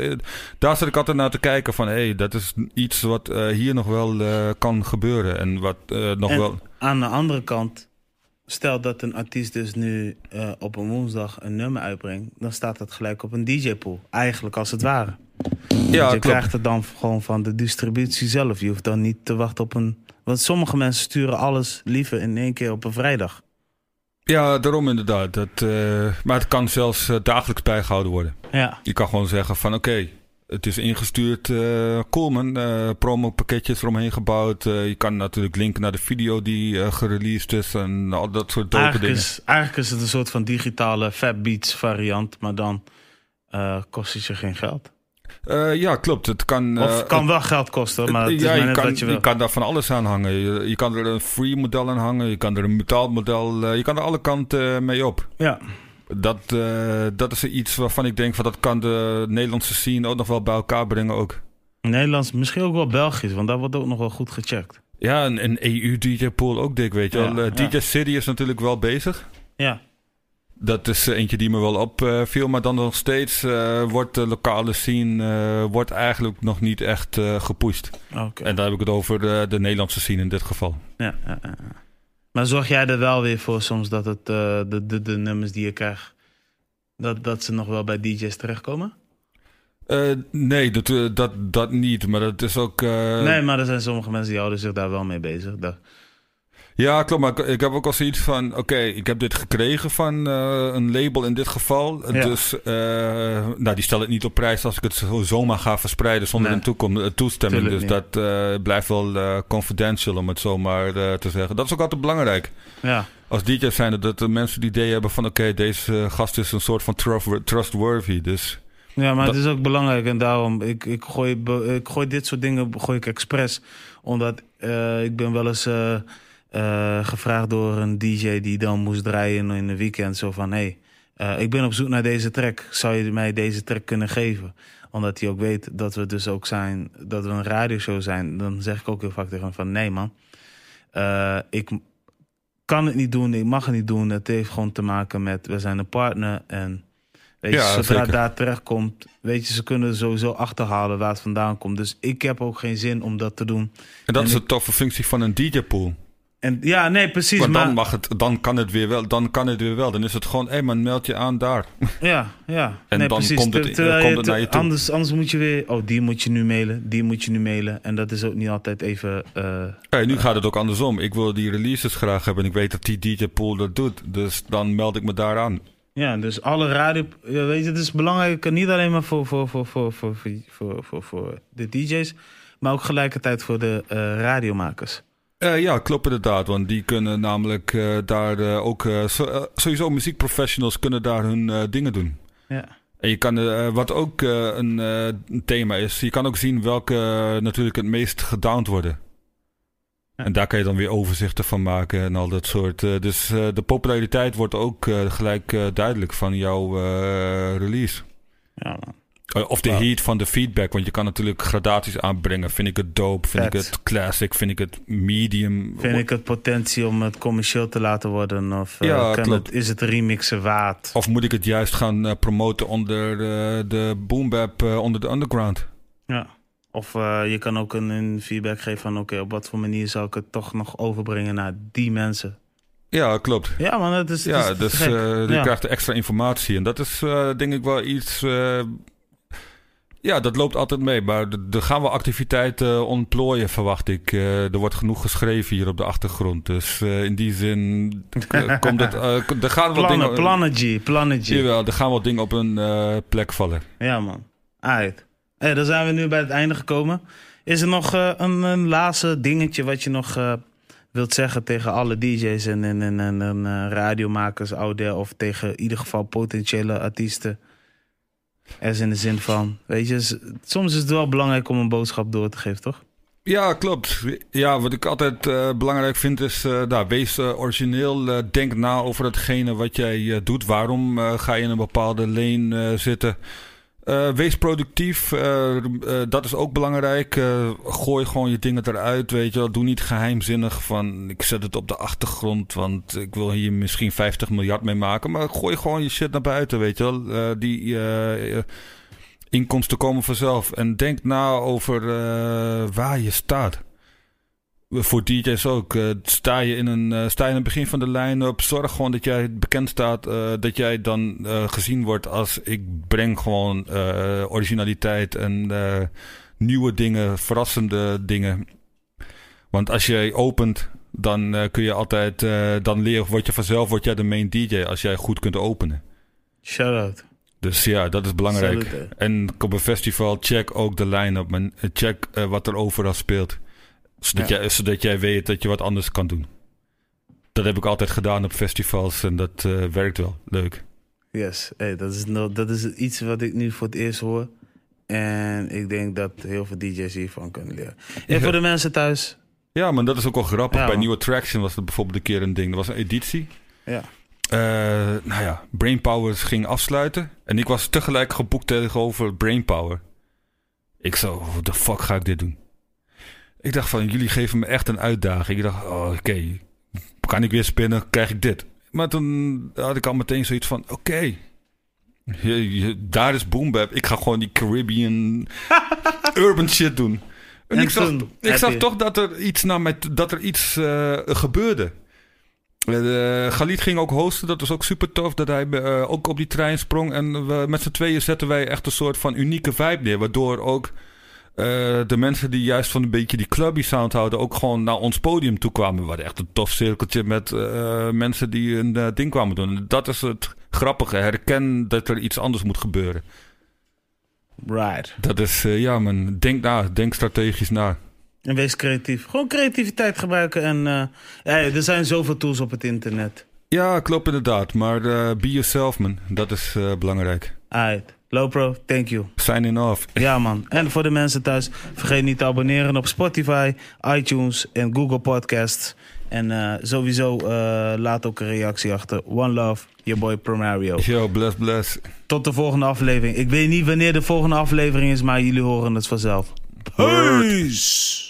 [SPEAKER 2] daar zit ik altijd naar te kijken van... hé, hey, dat is iets wat hier nog wel kan gebeuren. En wat nog
[SPEAKER 1] en
[SPEAKER 2] wel...
[SPEAKER 1] aan de andere kant... Stel dat een artiest dus nu op een woensdag een nummer uitbrengt... dan staat dat gelijk op een DJ-pool. Eigenlijk als het ware. Ja, je klopt. krijgt het dan gewoon van de distributie zelf. Je hoeft dan niet te wachten op een want sommige mensen sturen alles liever in één keer op een vrijdag.
[SPEAKER 2] Ja, daarom inderdaad. Dat, uh, maar het kan zelfs uh, dagelijks bijgehouden worden.
[SPEAKER 1] Ja.
[SPEAKER 2] Je kan gewoon zeggen van oké, het is ingestuurd. Uh, Coleman, uh, promo pakketjes eromheen gebouwd. je kan natuurlijk linken naar de video die gereleased is en al dat soort dope
[SPEAKER 1] eigenlijk
[SPEAKER 2] dingen.
[SPEAKER 1] Is, eigenlijk is het een soort van digitale Fat Beats variant, maar dan kost het je geen geld.
[SPEAKER 2] Uh, ja, klopt. Het kan,
[SPEAKER 1] of
[SPEAKER 2] uh,
[SPEAKER 1] kan wel geld kosten, maar het
[SPEAKER 2] ja,
[SPEAKER 1] is
[SPEAKER 2] je, kan,
[SPEAKER 1] wat je wil.
[SPEAKER 2] je kan daar van alles aan hangen. Je, je kan er een free model aan hangen. Je kan er een betaalmodel... Uh, je kan er alle kanten mee op.
[SPEAKER 1] Ja.
[SPEAKER 2] Dat, dat is iets waarvan ik denk... Van dat kan de Nederlandse scene ook nog wel bij elkaar brengen ook.
[SPEAKER 1] Nederlands, misschien ook wel Belgisch. Want daar wordt ook nog wel goed gecheckt.
[SPEAKER 2] Ja, een, een EU-DJ-pool ook dik, weet je ja, wel. DJ City is natuurlijk wel bezig.
[SPEAKER 1] Ja.
[SPEAKER 2] Dat is eentje die me wel opviel. maar dan nog steeds uh, wordt de lokale scene uh, wordt eigenlijk nog niet echt uh, gepusht.
[SPEAKER 1] Okay.
[SPEAKER 2] En daar heb ik het over de, de Nederlandse scene in dit geval.
[SPEAKER 1] Ja, ja, ja, Maar zorg jij er wel weer voor soms dat het, de, de, de nummers die je krijgt... Dat, dat ze nog wel bij DJ's terechtkomen?
[SPEAKER 2] nee, dat, dat, dat niet. Maar dat is ook...
[SPEAKER 1] Nee, maar er zijn sommige mensen die houden zich daar wel mee bezig. Dat...
[SPEAKER 2] Ja, klopt. Maar ik heb ook al zoiets van... Oké, ik heb dit gekregen van uh, een label in dit geval.
[SPEAKER 1] Ja.
[SPEAKER 2] Dus uh, nou, die stelt het niet op prijs als ik het zo, zomaar ga verspreiden... zonder
[SPEAKER 1] Nee.
[SPEAKER 2] een toekom, toestemming.
[SPEAKER 1] Tuurlijk
[SPEAKER 2] dus
[SPEAKER 1] niet.
[SPEAKER 2] dat uh, blijft wel confidential, om het zo maar te zeggen. Dat is ook altijd belangrijk.
[SPEAKER 1] Ja,
[SPEAKER 2] Als DJ's zijn het dat de mensen die idee hebben van... oké, deze gast is een soort van trust- trustworthy. Dus
[SPEAKER 1] ja maar
[SPEAKER 2] Dat-
[SPEAKER 1] het is ook belangrijk. En daarom, ik, ik, gooi, ik gooi dit soort dingen gooi ik expres. Omdat eh, ik ben wel eens eh, eh, gevraagd door een DJ die dan moest draaien in een weekend. Zo van, hé, hey, ik ben op zoek naar deze track. Zou je mij deze track kunnen geven? Omdat hij ook weet dat we dus ook zijn, dat we een radioshow zijn. Dan zeg ik ook heel vaak tegen hem van, nee man. Eh, ik kan het niet doen, ik mag het niet doen. Het heeft gewoon te maken met, we zijn een partner en... Weet je,
[SPEAKER 2] Ja,
[SPEAKER 1] zodra
[SPEAKER 2] zeker.
[SPEAKER 1] daar terecht komt, weet je, ze kunnen sowieso achterhalen waar het vandaan komt. Dus ik heb ook geen zin om dat te doen.
[SPEAKER 2] en dat
[SPEAKER 1] En
[SPEAKER 2] is
[SPEAKER 1] ik-
[SPEAKER 2] een toffe functie van een DJ-pool.
[SPEAKER 1] En, ja, nee, precies. Maar,
[SPEAKER 2] dan, mag het, dan, kan het weer wel, dan kan het weer wel. Dan is het gewoon, hé hey man, meld je aan daar.
[SPEAKER 1] Ja, ja.
[SPEAKER 2] en dan komt het,
[SPEAKER 1] eh,
[SPEAKER 2] komt naar je toe.
[SPEAKER 1] Anders, anders moet je weer, oh, die moet je nu mailen, die moet je nu mailen. En dat is ook niet altijd even... Eh,
[SPEAKER 2] hey, nu eh, gaat het ook andersom. Ik wil die releases graag hebben en ik weet dat die DJ-pool dat doet. Dus dan meld ik me daar aan.
[SPEAKER 1] Ja, dus alle radio... Weet je, het is belangrijk niet alleen maar voor, voor, voor, voor, voor, voor, voor, voor de DJ's... maar ook gelijkertijd voor de uh, radiomakers.
[SPEAKER 2] Eh, ja, klopt inderdaad. Want die kunnen namelijk eh, daar eh, ook... so- sowieso muziekprofessionals kunnen daar hun dingen doen.
[SPEAKER 1] Ja.
[SPEAKER 2] En je kan, wat ook een, een thema is... Je kan ook zien welke natuurlijk het meest gedowned worden.
[SPEAKER 1] Ja.
[SPEAKER 2] En daar kan je dan weer overzichten van maken en al dat soort. dus de populariteit wordt ook gelijk duidelijk van jouw release.
[SPEAKER 1] Ja, man.
[SPEAKER 2] Eh, Of de heat van de feedback. Want je kan natuurlijk gradaties aanbrengen. Vind ik het dope? Vind ik het classic? Vind ik het medium?
[SPEAKER 1] Vind ik het potentie om het commercieel te laten worden? Of eh,
[SPEAKER 2] Ja,
[SPEAKER 1] het, is het remixen waard?
[SPEAKER 2] Of moet ik het juist gaan eh, promoten onder de boom bap, eh, onder de underground?
[SPEAKER 1] Ja. Of je kan ook een, een feedback geven van... oké, op wat voor manier zou ik het toch nog overbrengen naar die mensen?
[SPEAKER 2] Ja, klopt.
[SPEAKER 1] Ja, man, het is,
[SPEAKER 2] Ja,
[SPEAKER 1] is
[SPEAKER 2] dus eh, je
[SPEAKER 1] Ja.
[SPEAKER 2] krijgt extra informatie. En dat is denk ik wel iets... ja, dat loopt altijd mee. Maar er gaan wel activiteiten eh, ontplooien, verwacht ik. Eh, er wordt genoeg geschreven hier op de achtergrond. Dus eh, in die zin k- komt het... eh, er gaan wel
[SPEAKER 1] Plannen,
[SPEAKER 2] dingen...
[SPEAKER 1] plannen G, plannen G.
[SPEAKER 2] Jawel, er gaan wel dingen op een eh, plek vallen.
[SPEAKER 1] Ja, man. Uit. Hey, dan zijn we nu bij het einde gekomen. Is er nog eh, een, een laatste dingetje wat je nog eh, wilt zeggen tegen alle DJ's en, en, en, en, eh, radiomakers out there, of tegen in ieder geval potentiële artiesten? Er is in de zin van, weet je, soms is het wel belangrijk om een boodschap door te geven, toch?
[SPEAKER 2] Ja, klopt. Ja, wat ik altijd eh, belangrijk vind is, eh nou, wees eh, origineel. denk na over hetgene wat jij doet. Waarom ga je in een bepaalde lane zitten? Eh, wees productief, eh, eh, dat is ook belangrijk. Gooi gewoon je dingen eruit, weet je wel. Doe niet geheimzinnig van, ik zet het op de achtergrond, want ik wil hier misschien 50 miljard mee maken. Maar gooi gewoon je shit naar buiten, weet je wel. Die inkomsten komen vanzelf. En denk na over waar je staat. Voor DJ's ook. Eh, sta, je in een, eh, sta je in het begin van de line-up. Zorg gewoon dat jij bekend staat. eh, dat jij dan eh, gezien wordt als ik breng gewoon eh, originaliteit en eh, nieuwe dingen, verrassende dingen. Want als jij opent, dan eh, kun je altijd, eh, dan leer, word je vanzelf word jij de main DJ als jij goed kunt openen.
[SPEAKER 1] Shout-out.
[SPEAKER 2] Dus ja, dat is belangrijk.
[SPEAKER 1] Salute.
[SPEAKER 2] En op een festival, check ook de line-up. En check eh, wat er overal speelt. Zodat,
[SPEAKER 1] Ja.
[SPEAKER 2] jij, zodat jij weet dat je wat anders kan doen. Dat heb ik altijd gedaan op festivals en dat eh, werkt wel. Leuk.
[SPEAKER 1] Yes, hey, dat, is no- dat is iets wat ik nu voor het eerst hoor. En ik denk dat heel veel DJ's hiervan kunnen leren. En
[SPEAKER 2] Ja.
[SPEAKER 1] voor de mensen thuis,
[SPEAKER 2] Ja, maar dat is ook wel grappig.
[SPEAKER 1] Ja,
[SPEAKER 2] Bij
[SPEAKER 1] man.
[SPEAKER 2] New Attraction was dat bijvoorbeeld een keer een ding. Er was een editie.
[SPEAKER 1] ja.
[SPEAKER 2] Eh, nou ja, Brainpower ging afsluiten. En ik was tegelijk geboekt tegenover Brainpower. Ik zo, what the fuck ga ik dit doen? Ik dacht van, jullie geven me echt een uitdaging. Ik dacht, oh, oké, kan ik weer spinnen, krijg ik dit. Maar toen had ik al meteen zoiets van, oké, daar is Boom Bap. Ik ga gewoon die Caribbean urban shit doen. En,
[SPEAKER 1] En
[SPEAKER 2] ik zag, ik zag toch dat er iets, naar mij, dat er iets eh, gebeurde. Uh, Galit ging ook hosten, dat was ook super tof. Dat hij eh, ook op die trein sprong. En we, met z'n tweeën zetten wij echt een soort van unieke vibe neer. Waardoor ook de mensen die juist van een beetje die clubby sound houden... ook gewoon naar ons podium toe kwamen. We hadden echt een tof cirkeltje met eh, mensen die een eh, ding kwamen doen. En dat is het grappige. Herken dat er iets anders moet gebeuren.
[SPEAKER 1] Right.
[SPEAKER 2] Dat is, eh, ja man, denk na. Denk strategisch na.
[SPEAKER 1] En wees creatief. Gewoon creativiteit gebruiken. En eh, hey, er zijn zoveel tools op het internet.
[SPEAKER 2] Ja, klopt inderdaad. Maar eh, be yourself man. Dat is eh, belangrijk.
[SPEAKER 1] Alright. Lopro, thank you.
[SPEAKER 2] Signing off.
[SPEAKER 1] Ja man. En voor de mensen thuis, vergeet niet te abonneren op Spotify, iTunes en Google Podcasts. En eh, sowieso eh, laat ook een reactie achter. One love, your boy Promario.
[SPEAKER 2] Yo, bless, bless.
[SPEAKER 1] Tot de volgende aflevering. Ik weet niet wanneer de volgende aflevering is, maar jullie horen het vanzelf. Peace!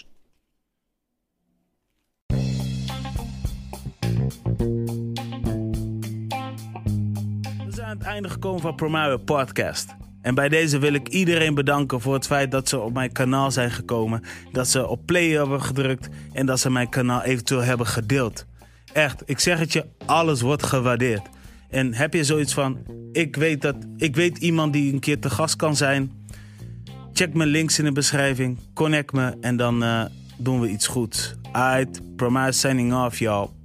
[SPEAKER 1] Einde gekomen van Promario Podcast. En bij deze wil ik iedereen bedanken voor het feit dat ze op mijn kanaal zijn gekomen. Dat ze op play hebben gedrukt en dat ze mijn kanaal eventueel hebben gedeeld. Echt, ik zeg het je, alles wordt gewaardeerd. En heb je zoiets van, ik weet, dat, ik weet iemand die een keer te gast kan zijn. Check mijn links in de beschrijving, connect me en dan eh, doen we iets goeds. Alright, Promise signing off, y'all.